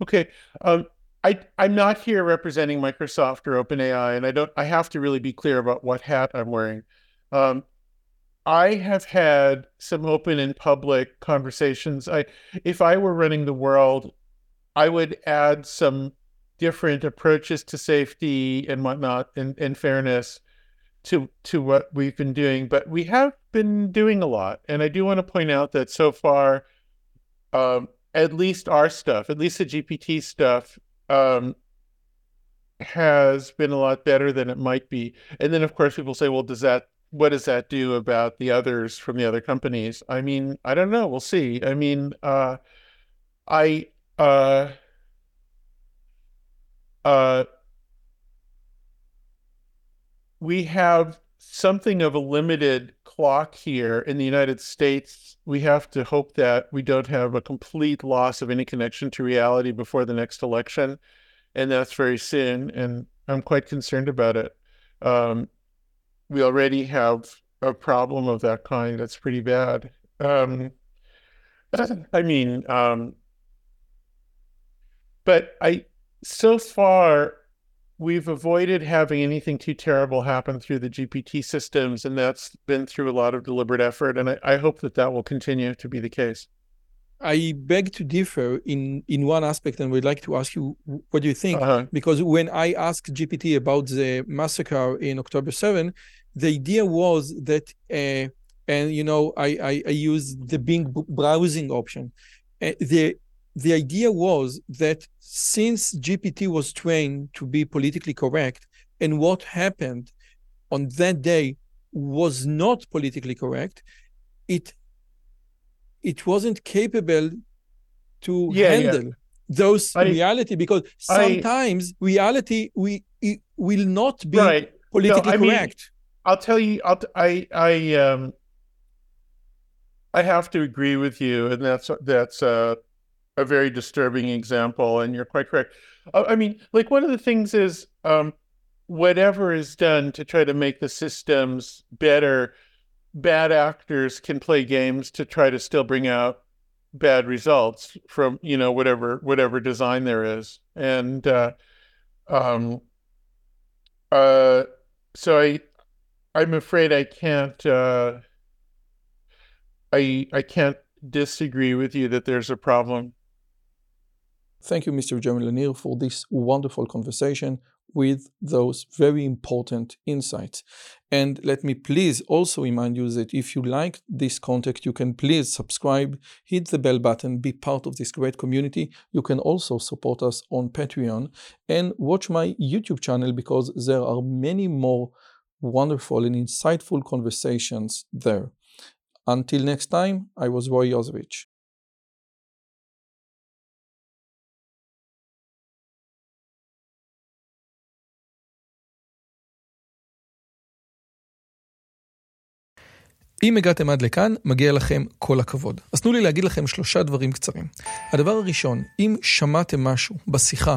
okay. Um, I I'm not here representing Microsoft or OpenAI, and I don't. I have to really be clear about what hat I'm wearing. Um, I have had some open and public conversations. I, if I were running the world, I would add some different approaches to safety and whatnot, and, and fairness to to what we've been doing. But we have been doing a lot, and I do want to point out that so far um, at least our stuff, at least the GPT stuff, um, has been a lot better than it might be. And then, of course, people say, well, does that, what does that do about the others from the other companies? I mean, I don't know. We'll see. I mean, uh, I, uh, uh, we have something of a limited clock here in the United States. We have to hope that we don't have a complete loss of any connection to reality before the next election. And that's very soon. And I'm quite concerned about it. Um, we already have a problem of that kind that's pretty bad. Um, I mean, um, but I so far we've avoided having anything too terrible happen through the GPT systems, and that's been through a lot of deliberate effort. And I, I hope that that will continue to be the case.
I beg to differ in in one aspect, and would like to ask you what do you think? Uh-huh. Because when I asked GPT about the massacre in October 7, the idea was that, uh, and you know, I, I, I used the Bing browsing option. Uh, the the idea was that since GPT was trained to be politically correct, and what happened on that day was not politically correct, it it wasn't capable to yeah, handle yeah. those I, reality because sometimes I, reality we will not be right. politically no, correct.
Mean, I'll tell you. I'll, I I um I have to agree with you, and that's that's uh a very disturbing example, and you're quite correct. Uh, I mean, like one of the things is um, whatever is done to try to make the systems better, bad actors can play games to try to still bring out bad results from you know whatever whatever design there is, and uh, um, uh, so I I'm afraid I can't uh, I I can't disagree with you that there's a problem
Thank you, Mr. Jaron Lanier, for this wonderful conversation. with those very important insights. And let me please also remind you that if you like this content, you can please subscribe, hit the bell button, be part of this great community. You can also support us on Patreon and watch my YouTube channel because there are many more wonderful and insightful conversations there. Until next time, I was Roy Yozevitch. אם הגעתם עד לכאן, מגיע לכם כל הכבוד. אז תנו לי להגיד לכם שלושה דברים קצרים. הדבר הראשון, אם שמעתם משהו בשיחה